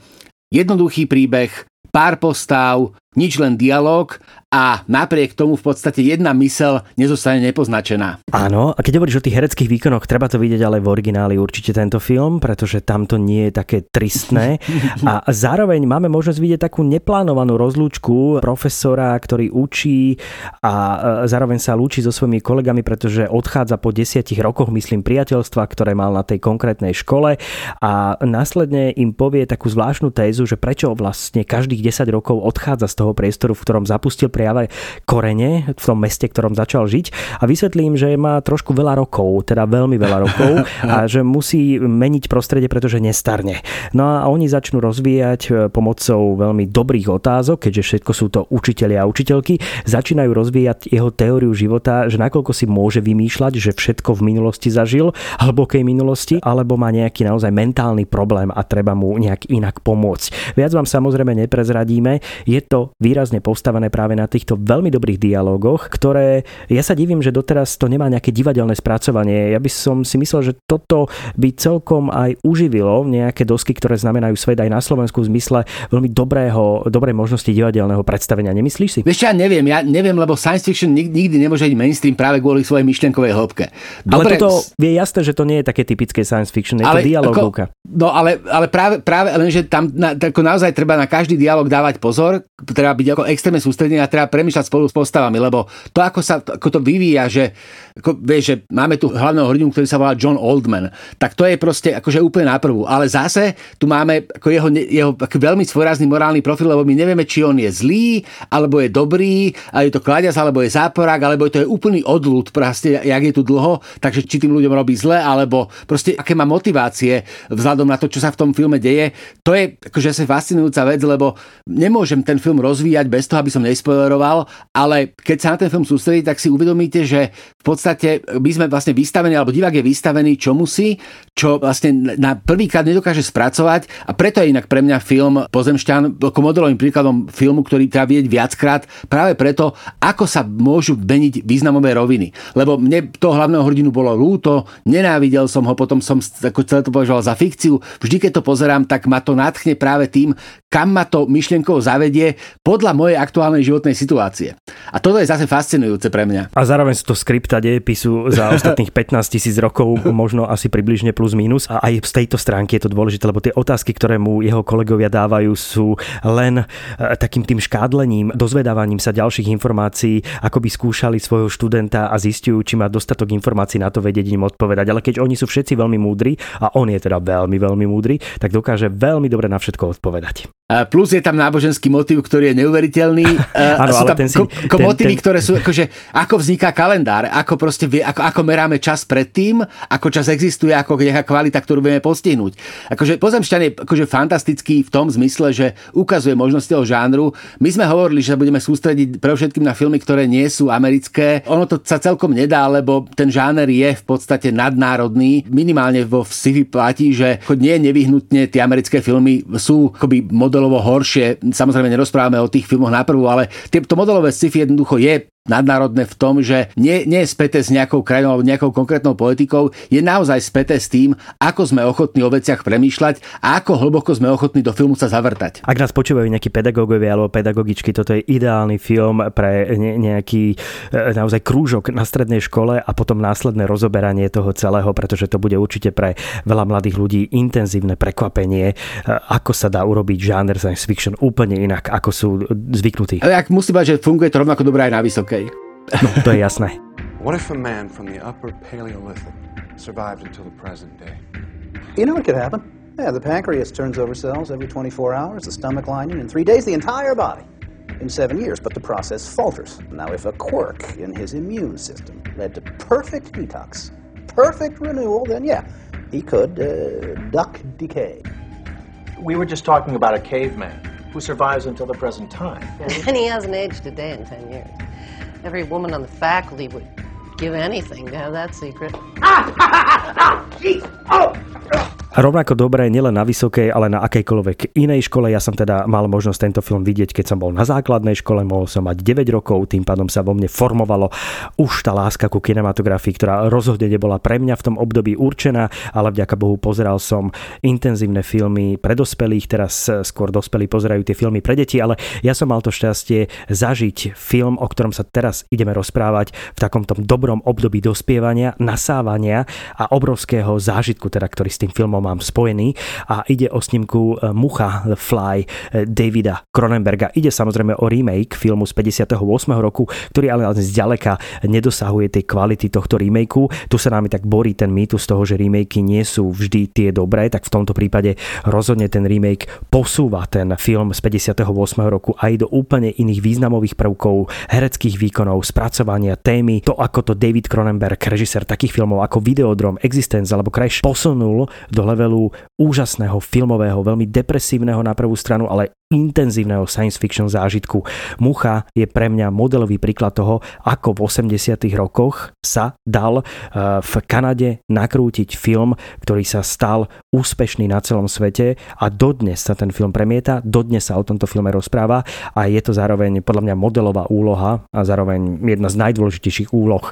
jednoduchý príbeh, pár postav, nič len dialog a napriek tomu v podstate jedna mysel nezostane nepoznačená. Áno, a keď hovoríš o tých hereckých výkonoch, treba to vidieť ale v origináli určite tento film, pretože tam to nie je také tristné. [laughs] A zároveň máme možnosť vidieť takú neplánovanú rozlúčku profesora, ktorý učí a zároveň sa lúči so svojimi kolegami, pretože odchádza po desiatich rokoch, myslím, priateľstva, ktoré mal na tej konkrétnej škole a následne im povie takú zvláštnu tézu, že prečo vlastne každých 10 rokov odchádza z toho priestoru, v ktorom zapustil priave korene v tom meste, v ktorom začal žiť a vysvetlím, že má trošku veľa rokov, teda veľmi veľa rokov a že musí meniť prostredie, pretože nestarne. No a oni začnú rozvíjať e, pomocou veľmi dobrých otázok, keďže všetko sú to učitelia a učiteľky, začínajú rozvíjať jeho teóriu života, že nakoľko si môže vymýšľať, že všetko v minulosti zažil, hlbokej minulosti, alebo má nejaký naozaj mentálny problém a treba mu nejak inak pomôcť. Viac vám samozrejme neprezradíme, je to výrazne postavené práve na týchto veľmi dobrých dialógoch, ktoré ja sa divím, že doteraz to nemá nejaké divadelné spracovanie. Ja by som si myslel, že toto by celkom aj uživilo nejaké dosky, ktoré znamenajú svet aj na Slovensku v zmysle veľmi dobrého, dobrej možnosti divadelného predstavenia. Nemyslíš si? Vieš, ja neviem, ja neviem, lebo science fiction nikdy nemôže byť mainstream práve kvôli svojej myšlienkovej hĺbke. Dobre, ale toto je jasné, že to nie je také typické science fiction, je ale, to dialogovka. no ale, ale práve, práve len, že tam na, tako naozaj treba na každý dialog dávať pozor, treba byť ako extrémne sústredený a treba premýšľať spolu s postavami, lebo to, ako sa ako to vyvíja, že ako, vieš, že máme tu hlavného hrdinu, ktorý sa volá John Oldman, tak to je proste akože úplne na. Ale zase tu máme ako jeho, jeho ako veľmi svojrázny morálny profil, lebo my nevieme, či on je zlý, alebo je dobrý, a je to kladiac, alebo je záporák, alebo to je úplný odľud, proste, jak je tu dlho, takže či tým ľuďom robí zle, alebo proste aké má motivácie vzhľadom na to, čo sa v tom filme deje. To je akože fascinujúca vec, lebo nemôžem ten film rozvíjať bez toho, aby som nespoileroval, ale keď sa na ten film sústredí, tak si uvedomíte, že v podstate my sme vlastne vystavení, alebo divák je vystavený čomu si, čo vlastne na prvýkrát nedokáže spracovať a preto je inak pre mňa film Pozemšťan ako modelovým príkladom filmu, ktorý treba vidieť viackrát, práve preto, ako sa môžu meniť významové roviny. Lebo mne toho hlavného hrdinu bolo lúto, nenávidel som ho, potom som ako celé to považoval za fikciu. Vždy, keď to pozerám, tak ma to nadchne práve tým, kam ma to myšlienkovo zavedie podľa mojej aktuálnej životnej situácie. A toto je zase fascinujúce pre mňa. A zároveň sú to skripta dejepisu za ostatných [laughs] 15 tisíc rokov, možno asi približne plus minus. A aj z tejto stránky je to dôležité, lebo tie otázky, ktoré mu jeho kolegovia dávajú, sú len e, takým tým škádlením, dozvedávaním sa ďalších informácií, ako by skúšali svojho študenta a zistujú, či má dostatok informácií na to vedieť im odpovedať. Ale keď oni sú všetci veľmi múdri, a on je teda veľmi, veľmi múdry, tak dokáže veľmi dobre na všetko odpovedať. Plus je tam náboženský motív, ktorý je neuveriteľný. [laughs] Áno, ale ten si, ko, ko ten, motívy, ten... ktoré sú, akože, ako vzniká kalendár, ako proste vie, ako, ako meráme čas predtým, ako čas existuje, ako nejaká kvalita, ktorú vieme postihnúť. Akože pozemšťan je akože fantastický v tom zmysle, že ukazuje možnosti toho žánru. My sme hovorili, že sa budeme sústrediť pre všetkým na filmy, ktoré nie sú americké. Ono to sa celkom nedá, lebo ten žáner je v podstate nadnárodný. Minimálne vo sci platí, že nie nevyhnutne tie americké filmy sú akoby model modelovo horšie. Samozrejme nerozprávame o tých filmoch na ale to modelové sci-fi jednoducho je nadnárodné v tom, že nie, nie je späté s nejakou krajinou alebo nejakou konkrétnou politikou, je naozaj späté s tým, ako sme ochotní o veciach premýšľať a ako hlboko sme ochotní do filmu sa zavrtať. Ak nás počúvajú nejakí pedagógovia alebo pedagogičky, toto je ideálny film pre ne, nejaký e, naozaj krúžok na strednej škole a potom následné rozoberanie toho celého, pretože to bude určite pre veľa mladých ľudí intenzívne prekvapenie, e, ako sa dá urobiť žáner science fiction úplne inak, ako sú zvyknutí. Ale ak musí bať, že funguje to rovnako dobré aj na vysoké. No, to je jasné. [laughs] What if a man from the upper Paleolithic survived until the present day? You know it could happen. Yeah, the pancreas turns over cells every 24 hours, the stomach lining in three days, the entire body in seven years, but the process falters. Now, if a quirk in his immune system led to perfect detox, perfect renewal, then yeah, he could uh, duck decay. We were just talking about a caveman who survives until the present time. [laughs] And he hasn't aged a day in 10 years. Every woman on the faculty would give anything to have that secret. [laughs] Rovnako dobré nielen na vysokej, ale na akejkoľvek inej škole. Ja som teda mal možnosť tento film vidieť, keď som bol na základnej škole, mohol som mať 9 rokov, tým pádom sa vo mne formovalo už tá láska ku kinematografii, ktorá rozhodne nebola pre mňa v tom období určená, ale vďaka Bohu pozeral som intenzívne filmy pre dospelých, teraz skôr dospelí pozerajú tie filmy pre deti, ale ja som mal to šťastie zažiť film, o ktorom sa teraz ideme rozprávať v takomto dobrom období dospievania, nasávania a obrovského zážitku, teda, ktorý s tým filmom mám spojený a ide o snímku e, Mucha The Fly e, Davida Cronenberga. Ide samozrejme o remake filmu z 58. roku, ktorý ale zďaleka nedosahuje tej kvality tohto remakeu. Tu sa nám tak borí ten mýtus toho, že remakey nie sú vždy tie dobré, tak v tomto prípade rozhodne ten remake posúva ten film z 58. roku aj do úplne iných významových prvkov, hereckých výkonov, spracovania témy, to ako to David Cronenberg, režisér takých filmov ako Videodrom, Existence alebo Crash posunul do levelu úžasného filmového, veľmi depresívneho na prvú stranu, ale intenzívneho science fiction zážitku. Mucha je pre mňa modelový príklad toho, ako v 80 rokoch sa dal eh, v Kanade nakrútiť film, ktorý sa stal úspešný na celom svete a dodnes sa ten film premieta, dodnes sa o tomto filme rozpráva a je to zároveň podľa mňa modelová úloha a zároveň jedna z najdôležitejších úloh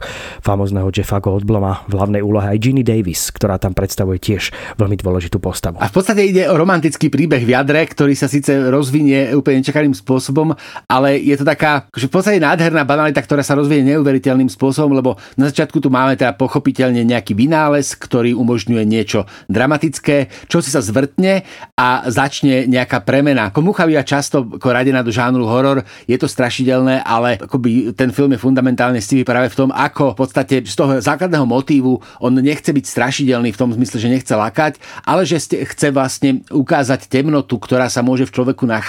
famozného Jeffa Goldbluma v hlavnej úlohe aj Ginny Davis, ktorá tam predstavuje tiež veľmi dôležitú postavu. A v podstate ide o romantický príbeh v jadre, ktorý sa síce rozvinie úplne nečakaným spôsobom, ale je to taká, že v podstate nádherná banalita, ktorá sa rozvíje neuveriteľným spôsobom, lebo na začiatku tu máme teda pochopiteľne nejaký vynález, ktorý umožňuje niečo dramatické, čo si sa zvrtne a začne nejaká premena. Komucha býva často radená do žánru horor, je to strašidelné, ale akoby ten film je fundamentálne stivý práve v tom, ako v podstate z toho základného motívu on nechce byť strašidelný v tom zmysle, že nechce lakať, ale že chce vlastne ukázať temnotu, ktorá sa môže v človeku nachádzať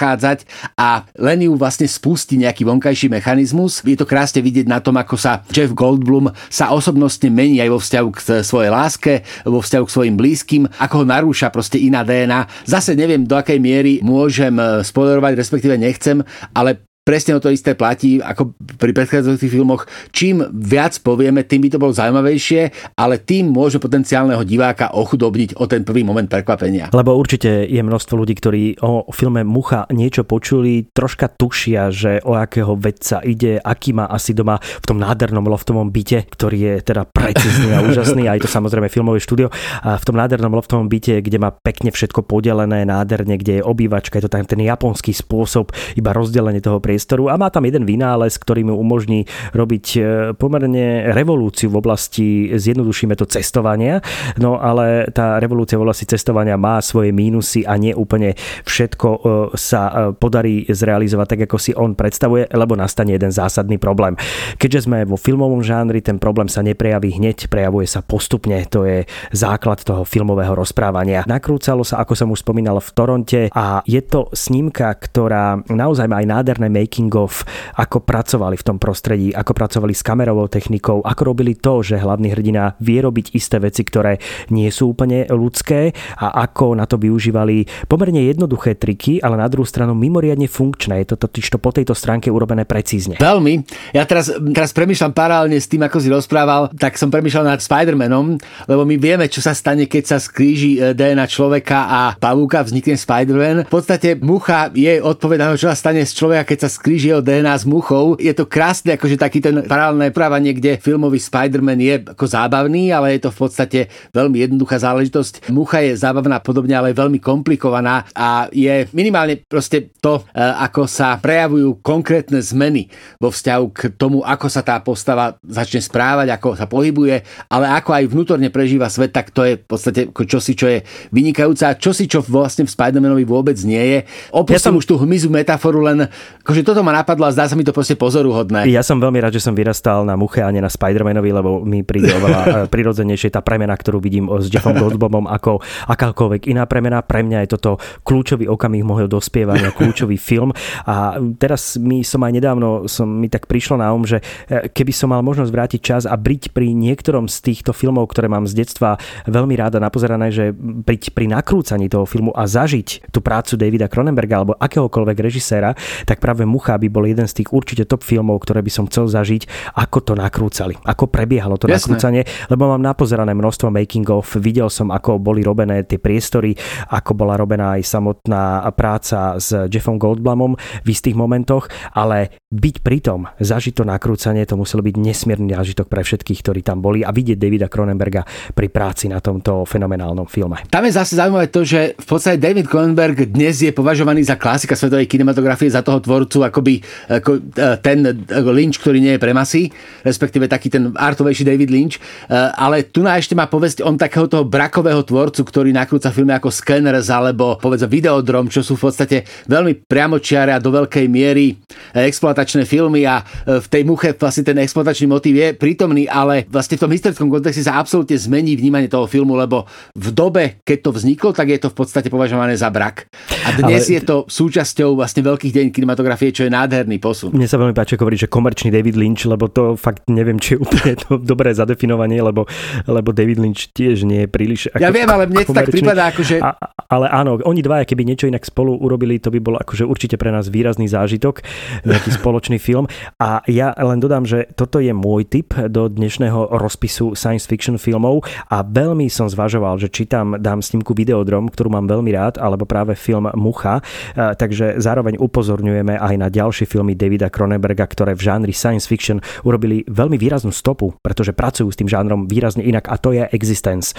a len ju vlastne spustí nejaký vonkajší mechanizmus. Je to krásne vidieť na tom, ako sa Jeff Goldblum sa osobnostne mení aj vo vzťahu k svojej láske, vo vzťahu k svojim blízkym, ako ho narúša proste iná DNA. Zase neviem, do akej miery môžem eh, spoilerovať, respektíve nechcem, ale presne o to isté platí ako pri predchádzajúcich filmoch. Čím viac povieme, tým by to bolo zaujímavejšie, ale tým môže potenciálneho diváka ochudobniť o ten prvý moment prekvapenia. Lebo určite je množstvo ľudí, ktorí o filme Mucha niečo počuli, troška tušia, že o akého vedca ide, aký má asi doma v tom nádhernom loftovom byte, ktorý je teda precízny a úžasný, aj to samozrejme filmové štúdio. A v tom nádhernom loftovom byte, kde má pekne všetko podelené, nádherne, kde je obývačka, je to tam ten japonský spôsob, iba rozdelenie toho priestoru a má tam jeden vynález, ktorý mu umožní robiť e, pomerne revolúciu v oblasti, zjednodušíme to, cestovania. No ale tá revolúcia v oblasti cestovania má svoje mínusy a nie úplne všetko e, sa e, podarí zrealizovať tak, ako si on predstavuje, lebo nastane jeden zásadný problém. Keďže sme vo filmovom žánri, ten problém sa neprejaví hneď, prejavuje sa postupne. To je základ toho filmového rozprávania. Nakrúcalo sa, ako som už spomínal, v Toronte a je to snímka, ktorá naozaj má aj nádherné making of, ako pracovali v tom prostredí, ako pracovali s kamerovou technikou, ako robili to, že hlavný hrdina vie robiť isté veci, ktoré nie sú úplne ľudské a ako na to využívali pomerne jednoduché triky, ale na druhú stranu mimoriadne funkčné. Je to totiž to po tejto stránke urobené precízne. Veľmi. Ja teraz, teraz premyšľam paralelne s tým, ako si rozprával, tak som premyšľal nad Spider-Manom, lebo my vieme, čo sa stane, keď sa skríži e, DNA človeka a pavúka, vznikne Spider-Man. V podstate mucha je odpovedaná, čo sa stane z človeka, keď sa skríži jeho DNA s muchou. Je to krásne, akože taký ten paralelné právanie, kde filmový Spider-Man je ako zábavný, ale je to v podstate veľmi jednoduchá záležitosť. Mucha je zábavná podobne, ale veľmi komplikovaná a je minimálne proste to, e, ako sa prejavujú konkrétne zmeny vo vzťahu k tomu, ako sa tá postava začne správať, ako sa pohybuje, ale ako aj vnútorne prežíva svet, tak to je v podstate čosi, čo je vynikajúce a čosi, čo vlastne v Spider-Manovi vôbec nie je. Opustím ja som... už tú hmyzu metaforu, len akože Takže toto ma napadlo a zdá sa mi to proste pozoruhodné. Ja som veľmi rád, že som vyrastal na muche a nie na Spider-Manovi, lebo mi príde [laughs] oveľa eh, prirodzenejšie tá premena, ktorú vidím s Jeffom Goldblumom ako akákoľvek iná premena. Pre mňa je toto kľúčový okamih môjho dospievania, [laughs] kľúčový film. A teraz mi som aj nedávno, som mi tak prišlo na um, že eh, keby som mal možnosť vrátiť čas a byť pri niektorom z týchto filmov, ktoré mám z detstva veľmi ráda napozerané, že byť pri nakrúcaní toho filmu a zažiť tú prácu Davida Cronenberga alebo akéhokoľvek režiséra, tak práve Mucha by bol jeden z tých určite top filmov, ktoré by som chcel zažiť, ako to nakrúcali, ako prebiehalo to Jasné. nakrúcanie, lebo mám napozerané množstvo making of, videl som, ako boli robené tie priestory, ako bola robená aj samotná práca s Jeffom Goldblumom v istých momentoch, ale byť pritom, zažiť to nakrúcanie, to muselo byť nesmierny zážitok pre všetkých, ktorí tam boli a vidieť Davida Cronenberga pri práci na tomto fenomenálnom filme. Tam je zase zaujímavé to, že v podstate David Cronenberg dnes je považovaný za klasika svetovej kinematografie, za toho tvorcu akoby ako e, ten Lynch, ktorý nie je pre masy, respektíve taký ten artovejší David Lynch, e, ale tu na ešte má povesť on takého toho brakového tvorcu, ktorý nakrúca filmy ako Scanners alebo povedzme Videodrom, čo sú v podstate veľmi priamočiare a do veľkej miery exploatačné filmy a e, v tej muche vlastne ten exploatačný motív je prítomný, ale vlastne v tom historickom kontexte sa absolútne zmení vnímanie toho filmu, lebo v dobe, keď to vzniklo, tak je to v podstate považované za brak. A dnes ale... je to súčasťou vlastne veľkých deň kinematografie, čo je nádherný posun. Mne sa veľmi páči, ako hovorí, že komerčný David Lynch, lebo to fakt neviem, či je úplne to dobré zadefinovanie, lebo, lebo David Lynch tiež nie je príliš... Ako ja viem, ale mne to tak prípada, akože... A, ale áno, oni dvaja, keby niečo inak spolu urobili, to by bol akože určite pre nás výrazný zážitok, nejaký [laughs] spoločný film. A ja len dodám, že toto je môj tip do dnešného rozpisu science fiction filmov a veľmi som zvažoval, že či tam dám snímku Videodrom, ktorú mám veľmi rád, alebo práve film Mucha. Takže zároveň upozorňujeme aj na ďalšie filmy Davida Cronenberga, ktoré v žánri science fiction urobili veľmi výraznú stopu, pretože pracujú s tým žánrom výrazne inak a to je Existence.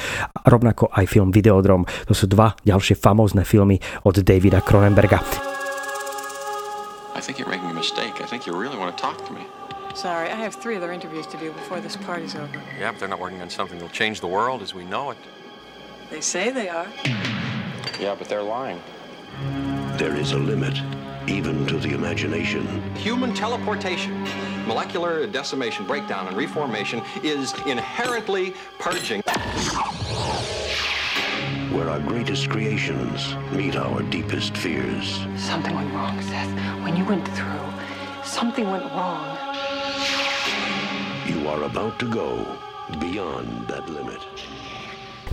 Rovnako aj film Videodrom. To sú dva ďalšie famózne filmy od Davida Cronenberga. I think you're making a mistake. I think you really want to talk to me. Sorry, I have three other interviews to do before this party's over. Yeah, but they're not working on something that'll change the world as we know it. They say they are. Yeah, but they're lying. There is a limit, even to the imagination. Human teleportation, molecular decimation, breakdown, and reformation is inherently purging. Where our greatest creations meet our deepest fears. Something went wrong, Seth. When you went through, something went wrong. You are about to go beyond that limit.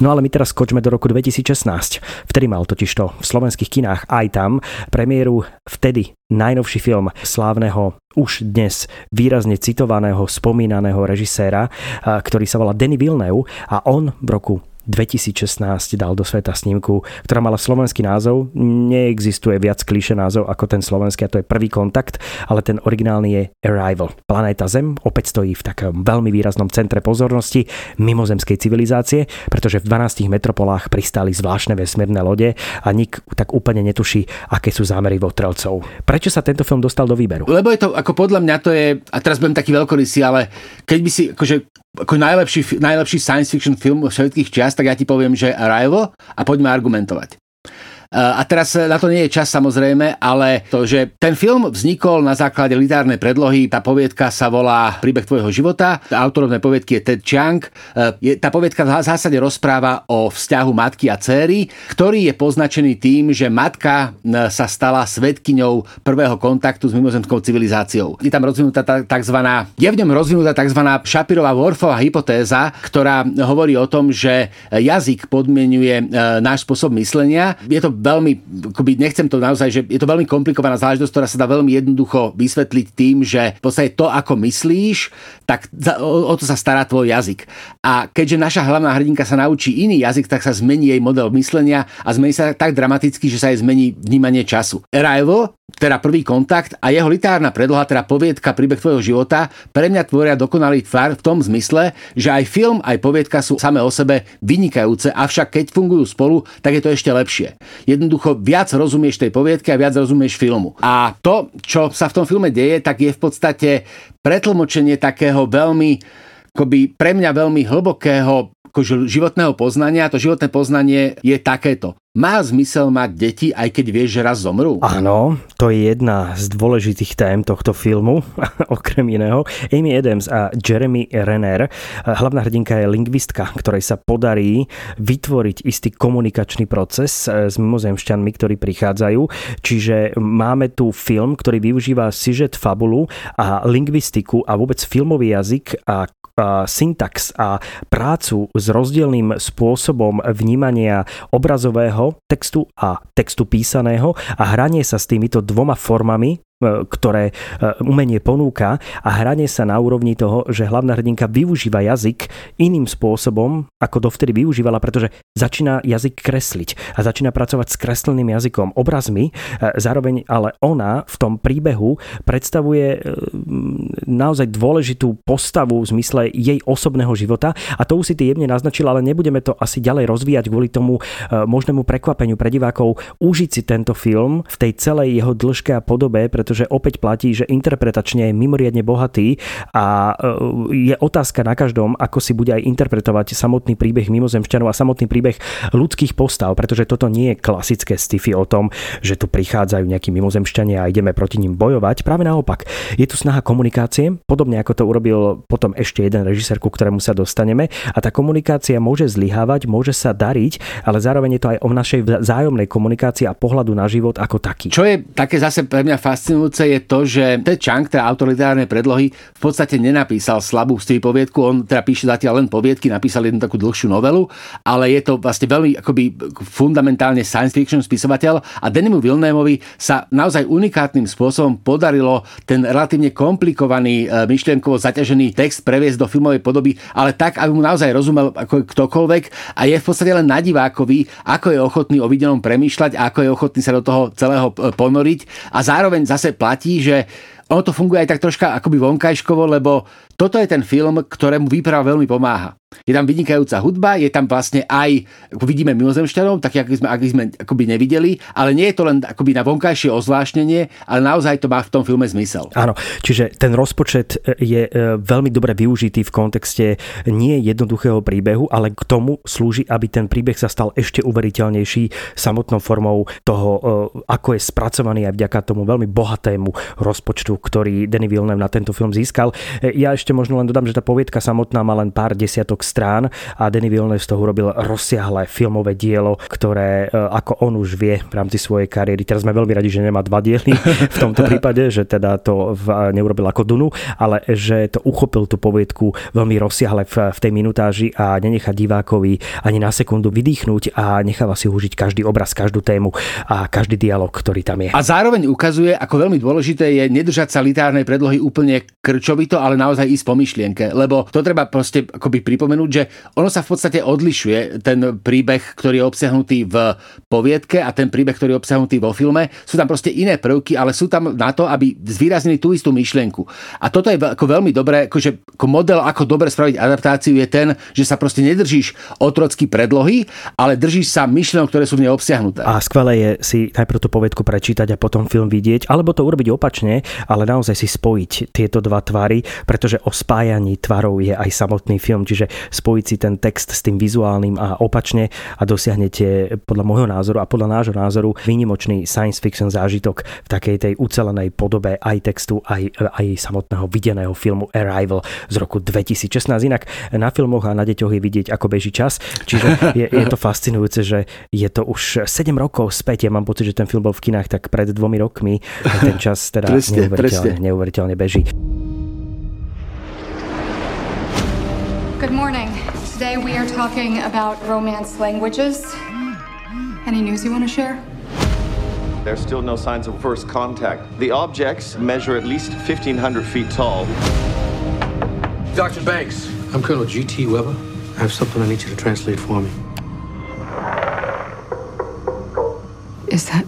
No ale my teraz skočme do roku 2016. Vtedy mal totižto v slovenských kinách aj tam premiéru vtedy najnovší film slávneho už dnes výrazne citovaného, spomínaného režiséra, ktorý sa volá Denis Villeneuve a on v roku 2016 dal do sveta snímku, ktorá mala slovenský názov. Neexistuje viac klíše názov ako ten slovenský a to je prvý kontakt, ale ten originálny je Arrival. Planéta Zem opäť stojí v takom veľmi výraznom centre pozornosti mimozemskej civilizácie, pretože v 12 metropolách pristáli zvláštne vesmírne lode a nik tak úplne netuší, aké sú zámery votrelcov. Prečo sa tento film dostal do výberu? Lebo je to, ako podľa mňa to je, a teraz budem taký veľkorysý, ale keď by si, akože ako najlepší, najlepší science fiction film všetkých čiast, tak ja ti poviem, že Arrival a poďme argumentovať. A teraz na to nie je čas samozrejme, ale to, že ten film vznikol na základe literárnej predlohy, tá poviedka sa volá Príbeh tvojho života, autorom tej poviedky je Ted Chiang. Je, tá poviedka v zásade rozpráva o vzťahu matky a céry, ktorý je poznačený tým, že matka sa stala svetkyňou prvého kontaktu s mimozemskou civilizáciou. Je tam rozvinutá tzv. je v ňom rozvinutá tzv. Šapirová Worfová hypotéza, ktorá hovorí o tom, že jazyk podmienuje náš spôsob myslenia. Je to veľmi, akoby nechcem to naozaj, že je to veľmi komplikovaná záležitosť, ktorá sa dá veľmi jednoducho vysvetliť tým, že v podstate to, ako myslíš, tak o, o to sa stará tvoj jazyk. A keďže naša hlavná hrdinka sa naučí iný jazyk, tak sa zmení jej model myslenia a zmení sa tak dramaticky, že sa jej zmení vnímanie času. Arrival teda prvý kontakt a jeho literárna predloha, teda poviedka príbeh tvojho života, pre mňa tvoria dokonalý tvar v tom zmysle, že aj film, aj poviedka sú same o sebe vynikajúce, avšak keď fungujú spolu, tak je to ešte lepšie. Jednoducho viac rozumieš tej poviedke a viac rozumieš filmu. A to, čo sa v tom filme deje, tak je v podstate pretlmočenie takého veľmi akoby pre mňa veľmi hlbokého akože životného poznania. To životné poznanie je takéto. Má zmysel mať deti, aj keď vieš, že raz zomrú? Áno, to je jedna z dôležitých tém tohto filmu, [laughs] okrem iného. Amy Adams a Jeremy Renner. Hlavná hrdinka je lingvistka, ktorej sa podarí vytvoriť istý komunikačný proces s mimozemšťanmi, ktorí prichádzajú. Čiže máme tu film, ktorý využíva sižet fabulu a lingvistiku a vôbec filmový jazyk a syntax a prácu s rozdielným spôsobom vnímania obrazového textu a textu písaného a hranie sa s týmito dvoma formami ktoré e, umenie ponúka a hranie sa na úrovni toho, že hlavná hrdinka využíva jazyk iným spôsobom, ako dovtedy využívala, pretože začína jazyk kresliť a začína pracovať s kresleným jazykom, obrazmi. E, zároveň ale ona v tom príbehu predstavuje naozaj dôležitú postavu v zmysle jej osobného života a to už si ty jemne naznačil, ale nebudeme to asi ďalej rozvíjať kvôli tomu možnému prekvapeniu pre divákov užiť si tento film v tej celej jeho dĺžke a podobe, pretože pretože opäť platí, že interpretačne je mimoriadne bohatý a e, je otázka na každom, ako si bude aj interpretovať samotný príbeh mimozemšťanov a samotný príbeh ľudských postav, pretože toto nie je klasické sci-fi o tom, že tu prichádzajú nejakí mimozemšťania a ideme proti ním bojovať. Práve naopak, je tu snaha komunikácie, podobne ako to urobil potom ešte jeden režisér, ku ktorému sa dostaneme a tá komunikácia môže zlyhávať, môže sa dariť, ale zároveň je to aj o našej vzájomnej komunikácii a pohľadu na život ako taký. Čo je také zase pre mňa fascinujúce fascinujúce je to, že Ted Chang, teda autor literárnej predlohy, v podstate nenapísal slabú poviedku, on teda píše zatiaľ len poviedky, napísal jednu takú dlhšiu novelu, ale je to vlastne veľmi akoby fundamentálne science fiction spisovateľ a Denimu Vilnémovi sa naozaj unikátnym spôsobom podarilo ten relatívne komplikovaný e, myšlienkovo zaťažený text previesť do filmovej podoby, ale tak, aby mu naozaj rozumel ako ktokoľvek a je v podstate len na divákovi, ako je ochotný o videom premýšľať a ako je ochotný sa do toho celého e, ponoriť a zároveň zase zase platí, že ono to funguje aj tak troška akoby vonkajškovo, lebo toto je ten film, ktorému výprava veľmi pomáha. Je tam vynikajúca hudba, je tam vlastne aj, ako vidíme mimozemšťanov, tak ako sme, ako sme akoby nevideli, ale nie je to len akoby na vonkajšie ozvláštnenie, ale naozaj to má v tom filme zmysel. Áno, čiže ten rozpočet je e, veľmi dobre využitý v kontexte nie jednoduchého príbehu, ale k tomu slúži, aby ten príbeh sa stal ešte uveriteľnejší samotnou formou toho, e, ako je spracovaný aj vďaka tomu veľmi bohatému rozpočtu, ktorý Danny Villeneuve na tento film získal. E, ja ešte možno len dodám, že tá poviedka samotná má len pár desiatok strán a Danny Villeneuve z toho urobil rozsiahle filmové dielo, ktoré e, ako on už vie v rámci svojej kariéry. Teraz sme veľmi radi, že nemá dva diely v tomto prípade, že teda to neurobil ako Dunu, ale že to uchopil tú poviedku veľmi rozsiahle v, v tej minutáži a nenechá divákovi ani na sekundu vydýchnuť a necháva si užiť každý obraz, každú tému a každý dialog, ktorý tam je. A zároveň ukazuje, ako veľmi dôležité je nedržať sa literárnej predlohy úplne krčovito, ale naozaj ísť po myšlienke, lebo to treba proste akoby pripomenúť že ono sa v podstate odlišuje ten príbeh, ktorý je obsiahnutý v poviedke a ten príbeh, ktorý je obsiahnutý vo filme. Sú tam proste iné prvky, ale sú tam na to, aby zvýraznili tú istú myšlienku. A toto je ako veľmi dobré, akože ako model, ako dobre spraviť adaptáciu je ten, že sa proste nedržíš otrocky predlohy, ale držíš sa myšlienok, ktoré sú v nej obsiahnuté. A skvelé je si najprv tú poviedku prečítať a potom film vidieť, alebo to urobiť opačne, ale naozaj si spojiť tieto dva tvary, pretože o spájaní tvarov je aj samotný film, čiže spojiť si ten text s tým vizuálnym a opačne a dosiahnete podľa môjho názoru a podľa nášho názoru výnimočný science fiction zážitok v takej tej ucelenej podobe aj textu, aj, aj samotného videného filmu Arrival z roku 2016. Inak na filmoch a na deťoch je vidieť, ako beží čas, čiže je, je to fascinujúce, že je to už 7 rokov späť. Ja mám pocit, že ten film bol v kinách tak pred dvomi rokmi. Ten čas teda presne, neuveriteľne, presne. neuveriteľne beží. Good morning. Today we are talking about romance languages. Any news you want to share? There's still no signs of first contact. The objects measure at least 1,500 feet tall. Dr. Banks, I'm Colonel G.T. Weber. I have something I need you to translate for me. Is that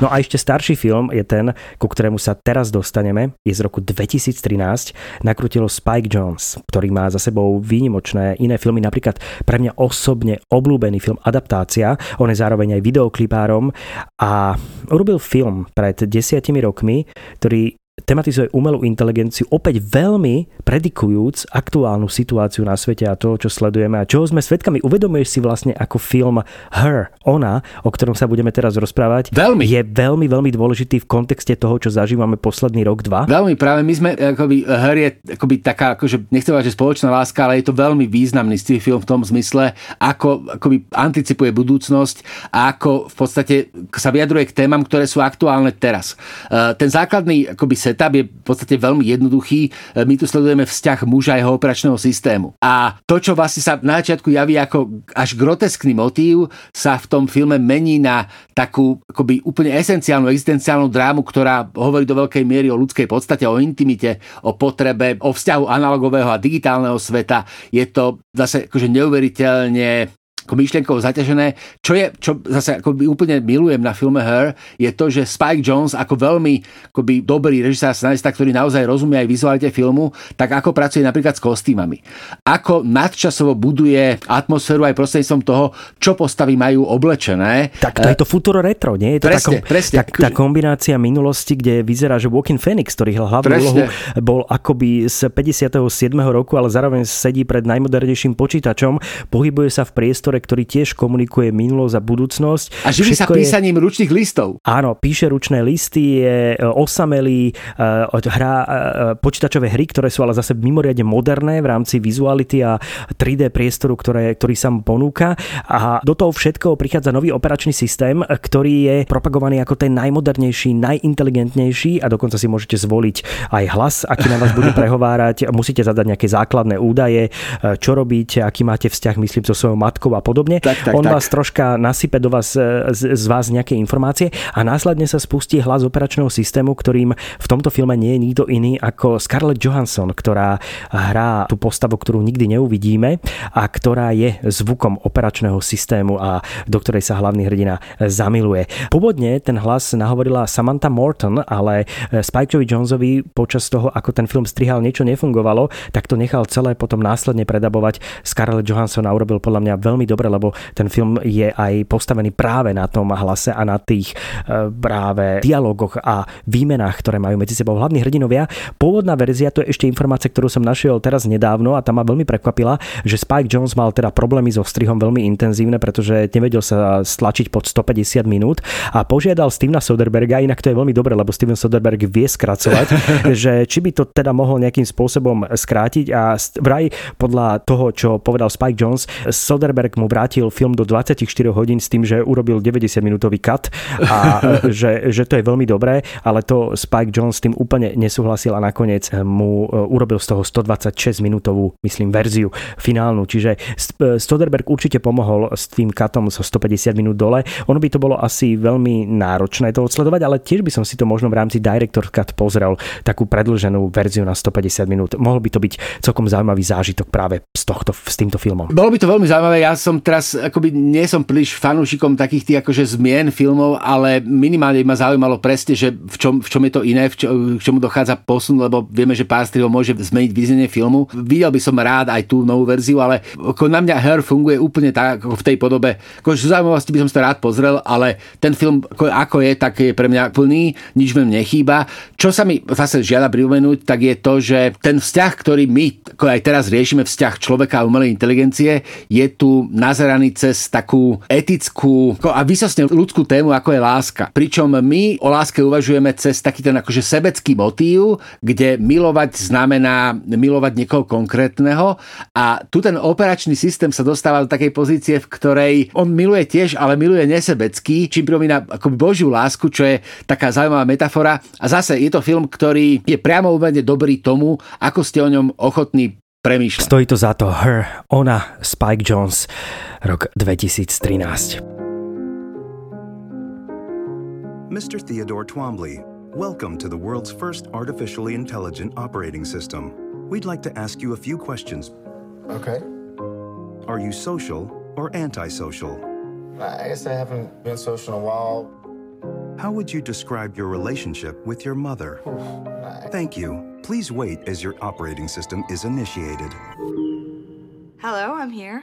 No a ešte starší film je ten, ku ktorému sa teraz dostaneme, je z roku 2013, nakrutilo Spike Jones, ktorý má za sebou výnimočné iné filmy, napríklad pre mňa osobne obľúbený film Adaptácia, on je zároveň aj videoklipárom. A urobil film pred desiatimi rokmi, ktorý tematizuje umelú inteligenciu, opäť veľmi predikujúc aktuálnu situáciu na svete a to, čo sledujeme a čoho sme svedkami. Uvedomuješ si vlastne ako film Her, ona, o ktorom sa budeme teraz rozprávať, veľmi. je veľmi, veľmi dôležitý v kontexte toho, čo zažívame posledný rok, dva. Veľmi práve my sme, akoby, Her je akoby taká, akože, nechcem povedať, že spoločná láska, ale je to veľmi významný film v tom zmysle, ako akoby anticipuje budúcnosť a ako v podstate sa vyjadruje k témam, ktoré sú aktuálne teraz. E, ten základný akoby setup je v podstate veľmi jednoduchý. E, my tu sledujeme vzťah muža a jeho operačného systému. A to, čo vlastne sa na začiatku javí ako až groteskný motív, sa v tom filme mení na takú akoby úplne esenciálnu existenciálnu drámu, ktorá hovorí do veľkej miery o ľudskej podstate, o intimite, o potrebe, o vzťahu analogového a digitálneho sveta. Je to zase akože neuveriteľne ako myšlienkou zaťažené. Čo je, čo zase ako by úplne milujem na filme Her, je to, že Spike Jones ako veľmi akoby dobrý režisár scenarista, ktorý naozaj rozumie aj vizualite filmu, tak ako pracuje napríklad s kostýmami. Ako nadčasovo buduje atmosféru aj prostredníctvom toho, čo postavy majú oblečené. Tak to je to futuro retro, nie? Je to presne, takom, presne. Tak, tá kombinácia minulosti, kde vyzerá, že Walking Phoenix, ktorý hlavnú úlohu, bol akoby z 57. roku, ale zároveň sedí pred najmodernejším počítačom, pohybuje sa v priestore, ktorý tiež komunikuje minulosť a budúcnosť. A živí sa písaním je... ručných listov. Áno, píše ručné listy, je e, osamelý, e, hrá e, počítačové hry, ktoré sú ale zase mimoriadne moderné v rámci vizuality a 3D priestoru, ktoré, ktorý sa mu ponúka. A do toho všetkoho prichádza nový operačný systém, ktorý je propagovaný ako ten najmodernejší, najinteligentnejší a dokonca si môžete zvoliť aj hlas, aký na vás bude [laughs] prehovárať. Musíte zadať nejaké základné údaje, čo robíte, aký máte vzťah, myslím, so svojou matkou a podobne. Tak, tak, On tak. vás troška nasype do vás, e, z, z vás nejaké informácie a následne sa spustí hlas operačného systému, ktorým v tomto filme nie je nikto iný ako Scarlett Johansson, ktorá hrá tú postavu, ktorú nikdy neuvidíme a ktorá je zvukom operačného systému a do ktorej sa hlavný hrdina zamiluje. Pôvodne ten hlas nahovorila Samantha Morton, ale Spikeovi Jonesovi počas toho, ako ten film strihal, niečo nefungovalo, tak to nechal celé potom následne predabovať Scarlett Johansson a urobil podľa mňa veľmi dobre, lebo ten film je aj postavený práve na tom hlase a na tých e, práve dialogoch a výmenách, ktoré majú medzi sebou hlavní hrdinovia. Pôvodná verzia, to je ešte informácia, ktorú som našiel teraz nedávno a tam ma veľmi prekvapila, že Spike Jones mal teda problémy so strihom veľmi intenzívne, pretože nevedel sa stlačiť pod 150 minút a požiadal Stevena Soderberga, inak to je veľmi dobre, lebo Steven Soderberg vie skracovať, [laughs] že či by to teda mohol nejakým spôsobom skrátiť a vraj podľa toho, čo povedal Spike Jones, Soderberg mu vrátil film do 24 hodín s tým, že urobil 90 minútový cut a [laughs] že, že to je veľmi dobré, ale to Spike Jones s tým úplne nesúhlasil a nakoniec mu e, urobil z toho 126 minútovú, myslím, verziu finálnu. Čiže Soderberg určite pomohol s tým katom zo 150 minút dole. Ono by to bolo asi veľmi náročné to odsledovať, ale tiež by som si to možno v rámci Director Cut pozrel takú predlženú verziu na 150 minút. Mohol by to byť celkom zaujímavý zážitok práve s, tohto, s týmto filmom. Bolo by to veľmi zaujímavé. Ja som teraz, akoby nie som príliš fanúšikom takých tých akože zmien filmov, ale minimálne ma zaujímalo presne, že v čom, v čom je to iné, v čo, k čomu dochádza posun, lebo vieme, že pár strihov môže zmeniť význenie filmu. Videl by som rád aj tú novú verziu, ale ako na mňa Her funguje úplne tak, ako v tej podobe. Ako zaujímavosti by som to rád pozrel, ale ten film ako, ako je, tak je pre mňa plný, nič v nechýba. Čo sa mi zase žiada pripomenúť, tak je to, že ten vzťah, ktorý my ako aj teraz riešime, vzťah človeka a umelej inteligencie, je tu nazeraný cez takú etickú a vysosne ľudskú tému, ako je láska. Pričom my o láske uvažujeme cez taký ten akože sebecký motív, kde milovať znamená milovať niekoho konkrétneho a tu ten operačný systém sa dostáva do takej pozície, v ktorej on miluje tiež, ale miluje nesebecký, čím pripomína akoby Božiu lásku, čo je taká zaujímavá metafora. A zase je to film, ktorý je priamo úplne dobrý tomu, ako ste o ňom ochotní premýšľať. Stojí to za to. Her, ona, Spike Jones, rok 2013. Mr. Theodore Twombly, welcome to the world's first artificially intelligent operating system. We'd like to ask you a few questions. Okay. Are you social or antisocial? I guess I haven't been social in a while. How would you describe your relationship with your mother? Thank you. Please wait as your operating system is initiated. Hello, I'm here.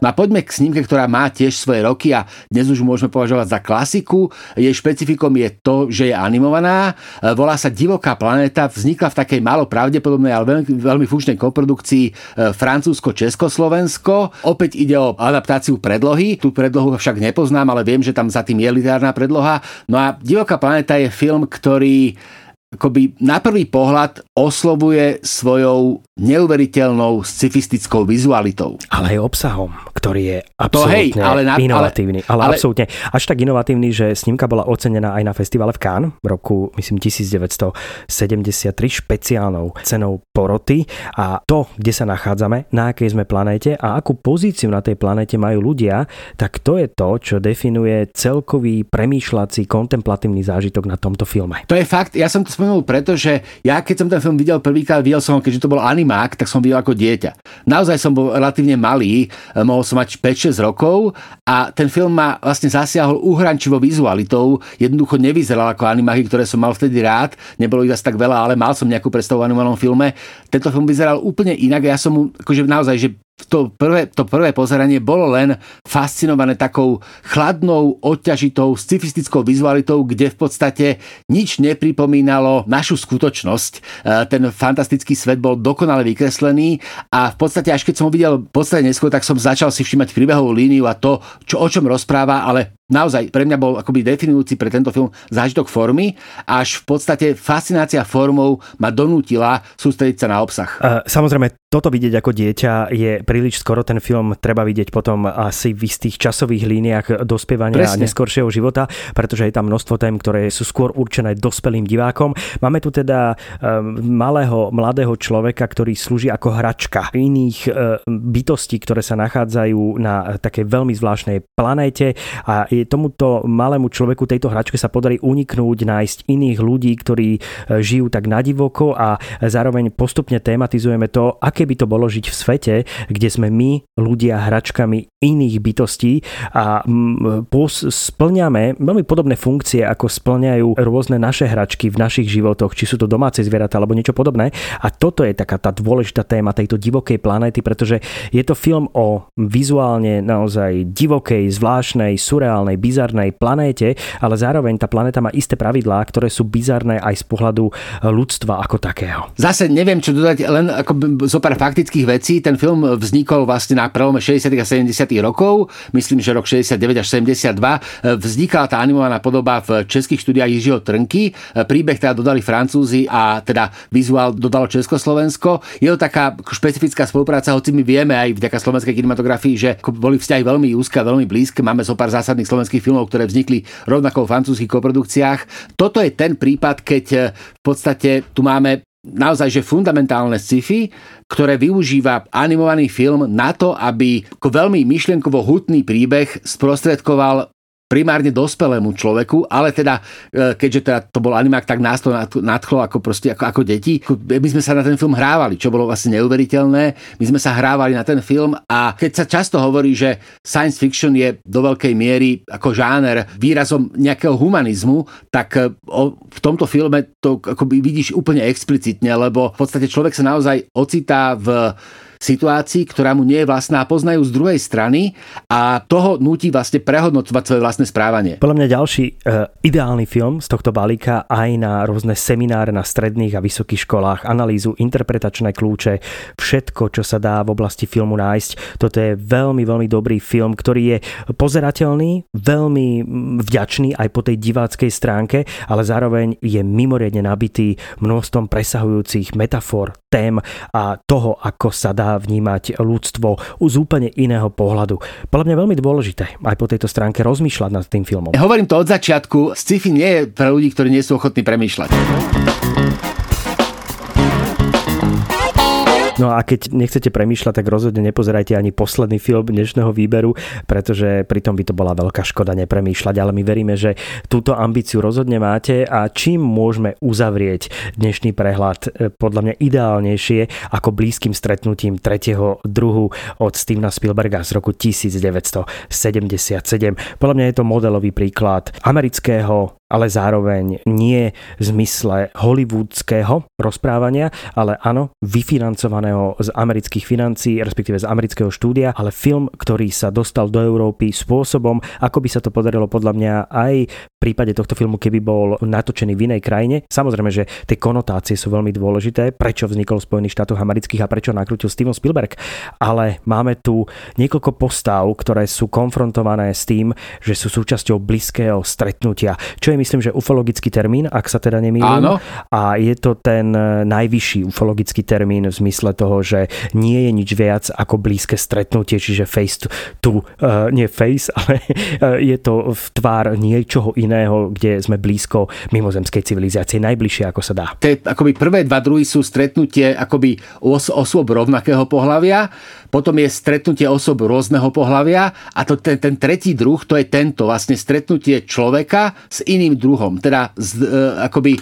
No a poďme k snímke, ktorá má tiež svoje roky a dnes už môžeme považovať za klasiku. Jej špecifikom je to, že je animovaná. E, volá sa Divoká planéta. Vznikla v takej málo pravdepodobnej, ale veľmi, veľmi funkčnej koprodukcii e, Francúzsko-Československo. Opäť ide o adaptáciu predlohy. Tú predlohu však nepoznám, ale viem, že tam za tým je literárna predloha. No a Divoká planéta je film, ktorý akoby na prvý pohľad oslovuje svojou neuveriteľnou scifistickou vizualitou. Ale aj obsahom, ktorý je absolútne hej, ale na, inovatívny. Ale, ale, ale absolútne až tak inovatívny, že snímka bola ocenená aj na festivale v Cannes v roku, myslím, 1973 špeciálnou cenou poroty a to, kde sa nachádzame, na akej sme planéte a akú pozíciu na tej planéte majú ľudia, tak to je to, čo definuje celkový premýšľací, kontemplatívny zážitok na tomto filme. To je fakt, ja som to spomenul, pretože ja keď som ten film videl prvýkrát, videl som ho, keďže to bol animák, tak som videl ako dieťa. Naozaj som bol relatívne malý, eh, mohol som mať 5-6 rokov a ten film ma vlastne zasiahol uhrančivo vizualitou. Jednoducho nevyzeral ako animáky, ktoré som mal vtedy rád. Nebolo ich asi tak veľa, ale mal som nejakú predstavu o animovanom filme. Tento film vyzeral úplne inak. Ja som mu, akože naozaj, že to prvé, to prvé pozeranie bolo len fascinované takou chladnou, odťažitou, scifistickou vizualitou, kde v podstate nič nepripomínalo našu skutočnosť. E, ten fantastický svet bol dokonale vykreslený a v podstate až keď som ho videl podstate neskôr, tak som začal si všímať príbehovú líniu a to, čo, o čom rozpráva, ale naozaj pre mňa bol akoby definujúci pre tento film zážitok formy, až v podstate fascinácia formou ma donútila sústrediť sa na obsah. Samozrejme, toto vidieť ako dieťa je príliš skoro. Ten film treba vidieť potom asi v istých časových líniách dospievania Presne. a neskoršieho života, pretože je tam množstvo tém, ktoré sú skôr určené dospelým divákom. Máme tu teda um, malého, mladého človeka, ktorý slúži ako hračka iných uh, bytostí, ktoré sa nachádzajú na takej veľmi zvláštnej planéte a je tomuto malému človeku tejto hračke sa podarí uniknúť, nájsť iných ľudí, ktorí e, žijú tak nadivoko a zároveň postupne tematizujeme to, aké by to bolo žiť v svete, kde sme my, ľudia, hračkami iných bytostí a splňame veľmi podobné funkcie, ako splňajú rôzne naše hračky v našich životoch, či sú to domáce zvieratá alebo niečo podobné. A toto je taká tá dôležitá téma tejto divokej planéty, pretože je to film o vizuálne naozaj divokej, zvláštnej, surreálnej, bizarnej planéte, ale zároveň tá planéta má isté pravidlá, ktoré sú bizarné aj z pohľadu e, ľudstva ako takého. Zase neviem, čo dodať, len ako zo pár faktických vecí. Ten film vznikol vlastne na prelome 60. a 70. rokov, myslím, že rok 69 až 72. E, vznikala tá animovaná podoba v českých štúdiách Jižiho Trnky. E, príbeh teda dodali Francúzi a teda vizuál dodalo Československo. Je to taká špecifická spolupráca, hoci my vieme aj vďaka slovenskej kinematografii, že boli vzťahy veľmi úzke, veľmi blízke. Máme zo pár zásadných slovenských slovenských filmov, ktoré vznikli rovnako v francúzských koprodukciách. Toto je ten prípad, keď eh, v podstate tu máme naozaj že fundamentálne sci-fi, ktoré využíva animovaný film na to, aby veľmi myšlienkovo hutný príbeh sprostredkoval primárne dospelému človeku, ale teda, e, keďže teda to bol animák, tak nás to nadchlo ako, proste, ako, ako deti. My sme sa na ten film hrávali, čo bolo vlastne neuveriteľné. My sme sa hrávali na ten film a keď sa často hovorí, že science fiction je do veľkej miery ako žáner výrazom nejakého humanizmu, tak e, v tomto filme to akoby vidíš úplne explicitne, lebo v podstate človek sa naozaj ocitá v situácii, ktorá mu nie je vlastná poznajú z druhej strany a toho nutí vlastne prehodnocovať svoje vlastné správanie. Podľa mňa ďalší e, ideálny film z tohto balíka aj na rôzne semináre na stredných a vysokých školách, analýzu, interpretačné kľúče, všetko, čo sa dá v oblasti filmu nájsť. Toto je veľmi, veľmi dobrý film, ktorý je pozerateľný, veľmi vďačný aj po tej diváckej stránke, ale zároveň je mimoriadne nabitý množstvom presahujúcich metafor, tém a toho, ako sa dá vnímať ľudstvo z úplne iného pohľadu. Podľa mňa veľmi dôležité aj po tejto stránke rozmýšľať nad tým filmom. Hovorím to od začiatku, sci-fi nie je pre ľudí, ktorí nie sú ochotní premýšľať. No a keď nechcete premýšľať, tak rozhodne nepozerajte ani posledný film dnešného výberu, pretože pritom by to bola veľká škoda nepremýšľať, ale my veríme, že túto ambíciu rozhodne máte a čím môžeme uzavrieť dnešný prehľad e, podľa mňa ideálnejšie ako blízkym stretnutím tretieho druhu od Stevena Spielberga z roku 1977. Podľa mňa je to modelový príklad amerického ale zároveň nie v zmysle hollywoodského rozprávania, ale áno, vyfinancovaného z amerických financií, respektíve z amerického štúdia, ale film, ktorý sa dostal do Európy spôsobom, ako by sa to podarilo podľa mňa aj v prípade tohto filmu, keby bol natočený v inej krajine. Samozrejme, že tie konotácie sú veľmi dôležité, prečo vznikol v Spojených štátoch amerických a prečo nakrutil Steven Spielberg. Ale máme tu niekoľko postav, ktoré sú konfrontované s tým, že sú súčasťou blízkeho stretnutia, čo je myslím, že ufologický termín, ak sa teda nemýlim. Áno. A je to ten e, najvyšší ufologický termín v zmysle toho, že nie je nič viac ako blízke stretnutie, čiže face to, to uh, nie face, [laughs] ale uh, je to v tvár niečoho iného, kde sme blízko mimozemskej civilizácie, najbližšie ako sa dá. Tie akoby prvé dva druhy sú stretnutie akoby os- osôb rovnakého pohľavia, potom je stretnutie osob rôzneho pohľavia a to, ten, ten tretí druh, to je tento vlastne stretnutie človeka s iným druhom. Teda z, e, akoby e,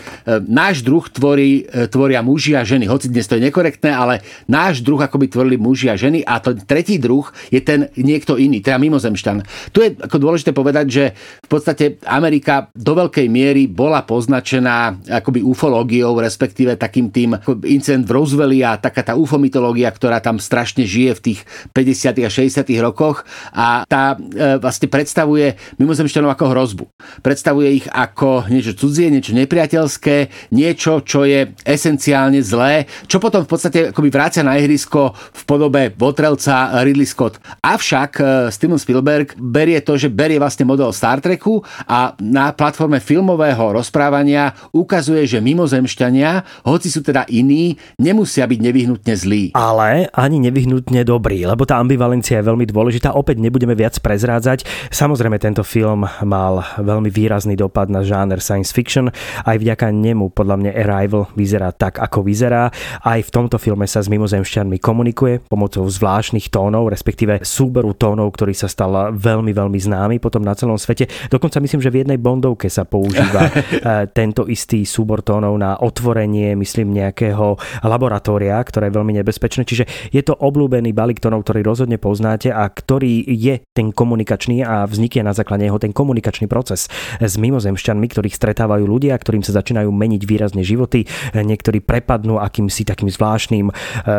náš druh tvorí, e, tvoria muži a ženy. Hoci dnes to je nekorektné, ale náš druh akoby tvorili muži a ženy a to tretí druh je ten niekto iný, teda mimozemšťan. Tu je ako dôležité povedať, že v podstate Amerika do veľkej miery bola poznačená akoby ufológiou, respektíve takým tým incident v Roswelli a taká tá ufomytológia, ktorá tam strašne žije tých 50. a 60. rokoch a tá e, vlastne predstavuje mimozemšťanov ako hrozbu. Predstavuje ich ako niečo cudzie, niečo nepriateľské, niečo, čo je esenciálne zlé, čo potom v podstate akoby vrácia na ihrisko v podobe Votrelca Ridley Scott. Avšak e, Steven Spielberg berie to, že berie vlastne model Star Treku a na platforme filmového rozprávania ukazuje, že mimozemšťania, hoci sú teda iní, nemusia byť nevyhnutne zlí. Ale ani nevyhnutne dobrý, lebo tá ambivalencia je veľmi dôležitá. Opäť nebudeme viac prezrádzať. Samozrejme, tento film mal veľmi výrazný dopad na žáner science fiction. Aj vďaka nemu, podľa mňa, Arrival vyzerá tak, ako vyzerá. Aj v tomto filme sa s mimozemšťanmi komunikuje pomocou zvláštnych tónov, respektíve súboru tónov, ktorý sa stal veľmi, veľmi známy potom na celom svete. Dokonca myslím, že v jednej bondovke sa používa [laughs] eh, tento istý súbor tónov na otvorenie, myslím, nejakého laboratória, ktoré je veľmi nebezpečné. Čiže je to obľúbený balík tónov, ktorý rozhodne poznáte a ktorý je ten komunikačný a vznikne na základe neho ten komunikačný proces s mimozemšťanmi, ktorých stretávajú ľudia, ktorým sa začínajú meniť výrazne životy. Niektorí prepadnú akýmsi takým zvláštnym e,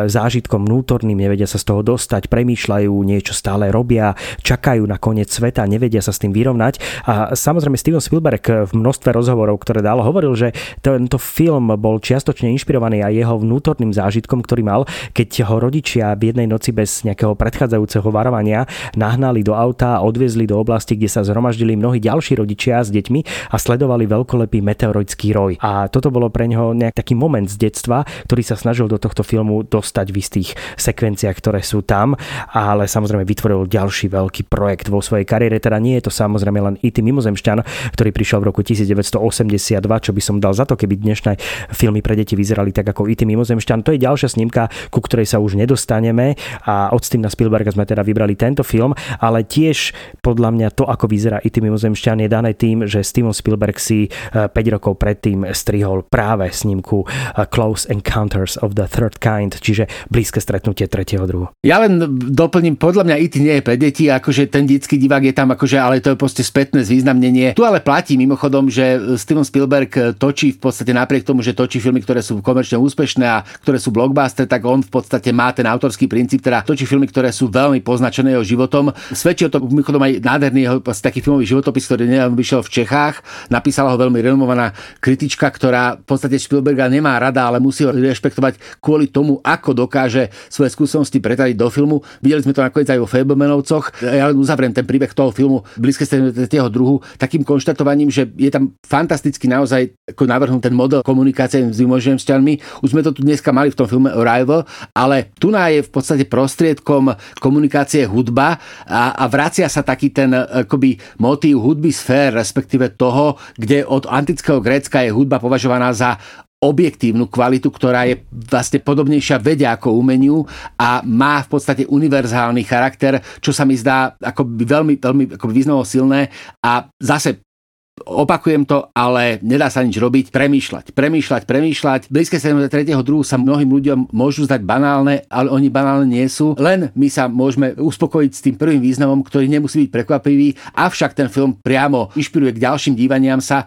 zážitkom vnútorným, nevedia sa z toho dostať, premýšľajú, niečo stále robia, čakajú na koniec sveta, nevedia sa s tým vyrovnať. A samozrejme Steven Spielberg v množstve rozhovorov, ktoré dal, hovoril, že tento film bol čiastočne inšpirovaný aj jeho vnútorným zážitkom, ktorý mal, keď ho rodičia v jednej noci bez nejakého predchádzajúceho varovania nahnali do auta a odviezli do oblasti, kde sa zhromaždili mnohí ďalší rodičia s deťmi a sledovali veľkolepý meteoroidský roj. A toto bolo pre neho nejak taký moment z detstva, ktorý sa snažil do tohto filmu dostať v istých sekvenciách, ktoré sú tam, ale samozrejme vytvoril ďalší veľký projekt vo svojej kariére. Teda nie je to samozrejme len IT Mimozemšťan, ktorý prišiel v roku 1982, čo by som dal za to, keby dnešné filmy pre deti vyzerali tak ako IT Mimozemšťan. To je ďalšia snímka, ku ktorej sa už nedostaneme a od Stevena Spielberga sme teda vybrali tento film, ale tiež podľa mňa to, ako vyzerá IT Mimozemšťan, je dané tým, že Steven Spielberg si 5 e, rokov predtým strihol práve snímku e, Close Encounters of the Third Kind, čiže blízke stretnutie tretieho druhu. Ja len doplním, podľa mňa IT nie je pre deti, akože ten detský divák je tam akože, ale to je proste spätné zvýznamnenie. Tu ale platí mimochodom, že Steven Spielberg točí v podstate napriek tomu, že točí filmy, ktoré sú komerčne úspešné a ktoré sú blockbuster, tak on v podstate má ten autorský princíp, teda točí filmy, ktoré sú veľmi poznačené jeho životom. Svedčí o to mimochodom aj nádherný jeho taký filmový životopis, ktorý nedávno vyšiel v Čechách. Napísala ho veľmi renomovaná kritička, ktorá v podstate Spielberga nemá rada, ale musí ho rešpektovať kvôli tomu, ako dokáže svoje skúsenosti pretaviť do filmu. Videli sme to nakoniec aj vo Fablemanovococh. Ja len uzavriem ten príbeh toho filmu blízke tretieho druhu takým konštatovaním, že je tam fantasticky naozaj ako navrhnúť ten model komunikácie s mimozemšťanmi. Už sme to tu dneska mali v tom filme Arrival, ale tu je v podstate prostriedkom komunikácie hudba a, a vracia sa taký ten akoby motív hudby sfér, respektíve toho, kde od antického Grécka je hudba považovaná za objektívnu kvalitu, ktorá je vlastne podobnejšia vede ako umeniu a má v podstate univerzálny charakter, čo sa mi zdá ako veľmi, veľmi ako významovo silné a zase opakujem to, ale nedá sa nič robiť, premýšľať, premýšľať, premýšľať. Blízke 73. druhu sa mnohým ľuďom môžu zdať banálne, ale oni banálne nie sú. Len my sa môžeme uspokojiť s tým prvým významom, ktorý nemusí byť prekvapivý, avšak ten film priamo inšpiruje k ďalším dívaniam sa.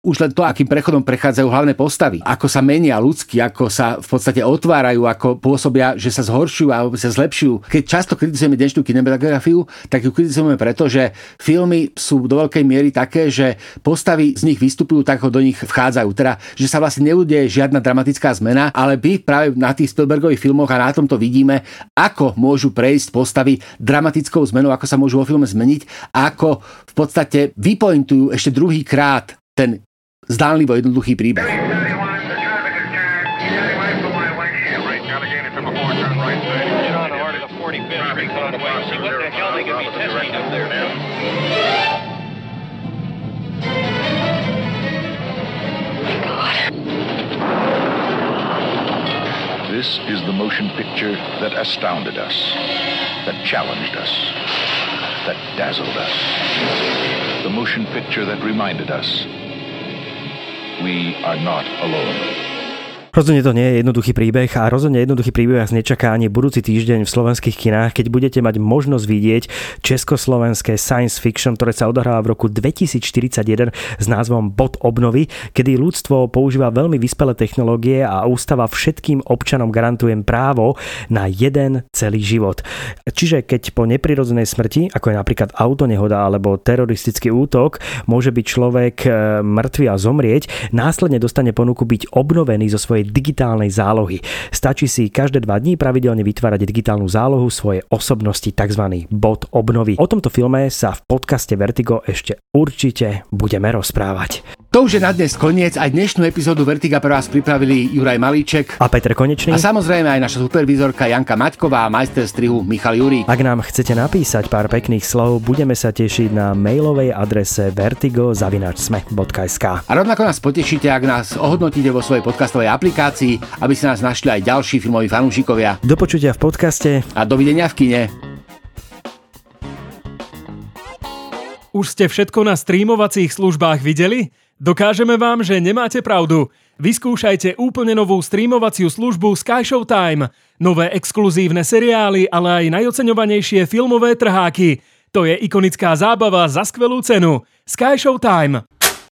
Už len to, akým prechodom prechádzajú hlavné postavy, ako sa menia ľudsky, ako sa v podstate otvárajú, ako pôsobia, že sa zhoršujú alebo sa zlepšujú. Keď často kritizujeme dnešnú kinematografiu, tak ju kritizujeme preto, že filmy sú do veľkej miery také, že postavy z nich vystupujú tak, ako do nich vchádzajú. Teda, že sa vlastne neudeje žiadna dramatická zmena, ale my práve na tých Spielbergových filmoch a na tomto vidíme, ako môžu prejsť postavy dramatickou zmenou, ako sa môžu vo filme zmeniť, ako v podstate vypointujú ešte druhý krát ten príbeh. This is the motion picture that astounded us, that challenged us, that dazzled us. The motion picture that reminded us we are not alone. Rozhodne to nie je jednoduchý príbeh a rozhodne jednoduchý príbeh vás nečaká ani budúci týždeň v slovenských kinách, keď budete mať možnosť vidieť československé science fiction, ktoré sa odohráva v roku 2041 s názvom Bod obnovy, kedy ľudstvo používa veľmi vyspelé technológie a ústava všetkým občanom garantujem právo na jeden celý život. Čiže keď po neprirodzenej smrti, ako je napríklad autonehoda alebo teroristický útok, môže byť človek e, mŕtvy a zomrieť, následne dostane ponuku byť obnovený zo svojej svojej digitálnej zálohy. Stačí si každé dva dní pravidelne vytvárať digitálnu zálohu svojej osobnosti, tzv. bod obnovy. O tomto filme sa v podcaste Vertigo ešte určite budeme rozprávať. To už je na dnes koniec. Aj dnešnú epizódu Vertiga pre vás pripravili Juraj Malíček a Peter Konečný. A samozrejme aj naša supervizorka Janka Maťková a majster strihu Michal Jurí. Ak nám chcete napísať pár pekných slov, budeme sa tešiť na mailovej adrese vertigo.sme.sk A rovnako nás potešíte, ak nás ohodnotíte vo svojej podcastovej aplikácii, aby sa nás našli aj ďalší filmoví fanúšikovia. Do počutia v podcaste a dovidenia v kine. Už ste všetko na streamovacích službách videli? Dokážeme vám, že nemáte pravdu. Vyskúšajte úplne novú streamovaciu službu Sky Time. Nové exkluzívne seriály, ale aj najoceňovanejšie filmové trháky. To je ikonická zábava za skvelú cenu. Sky Time.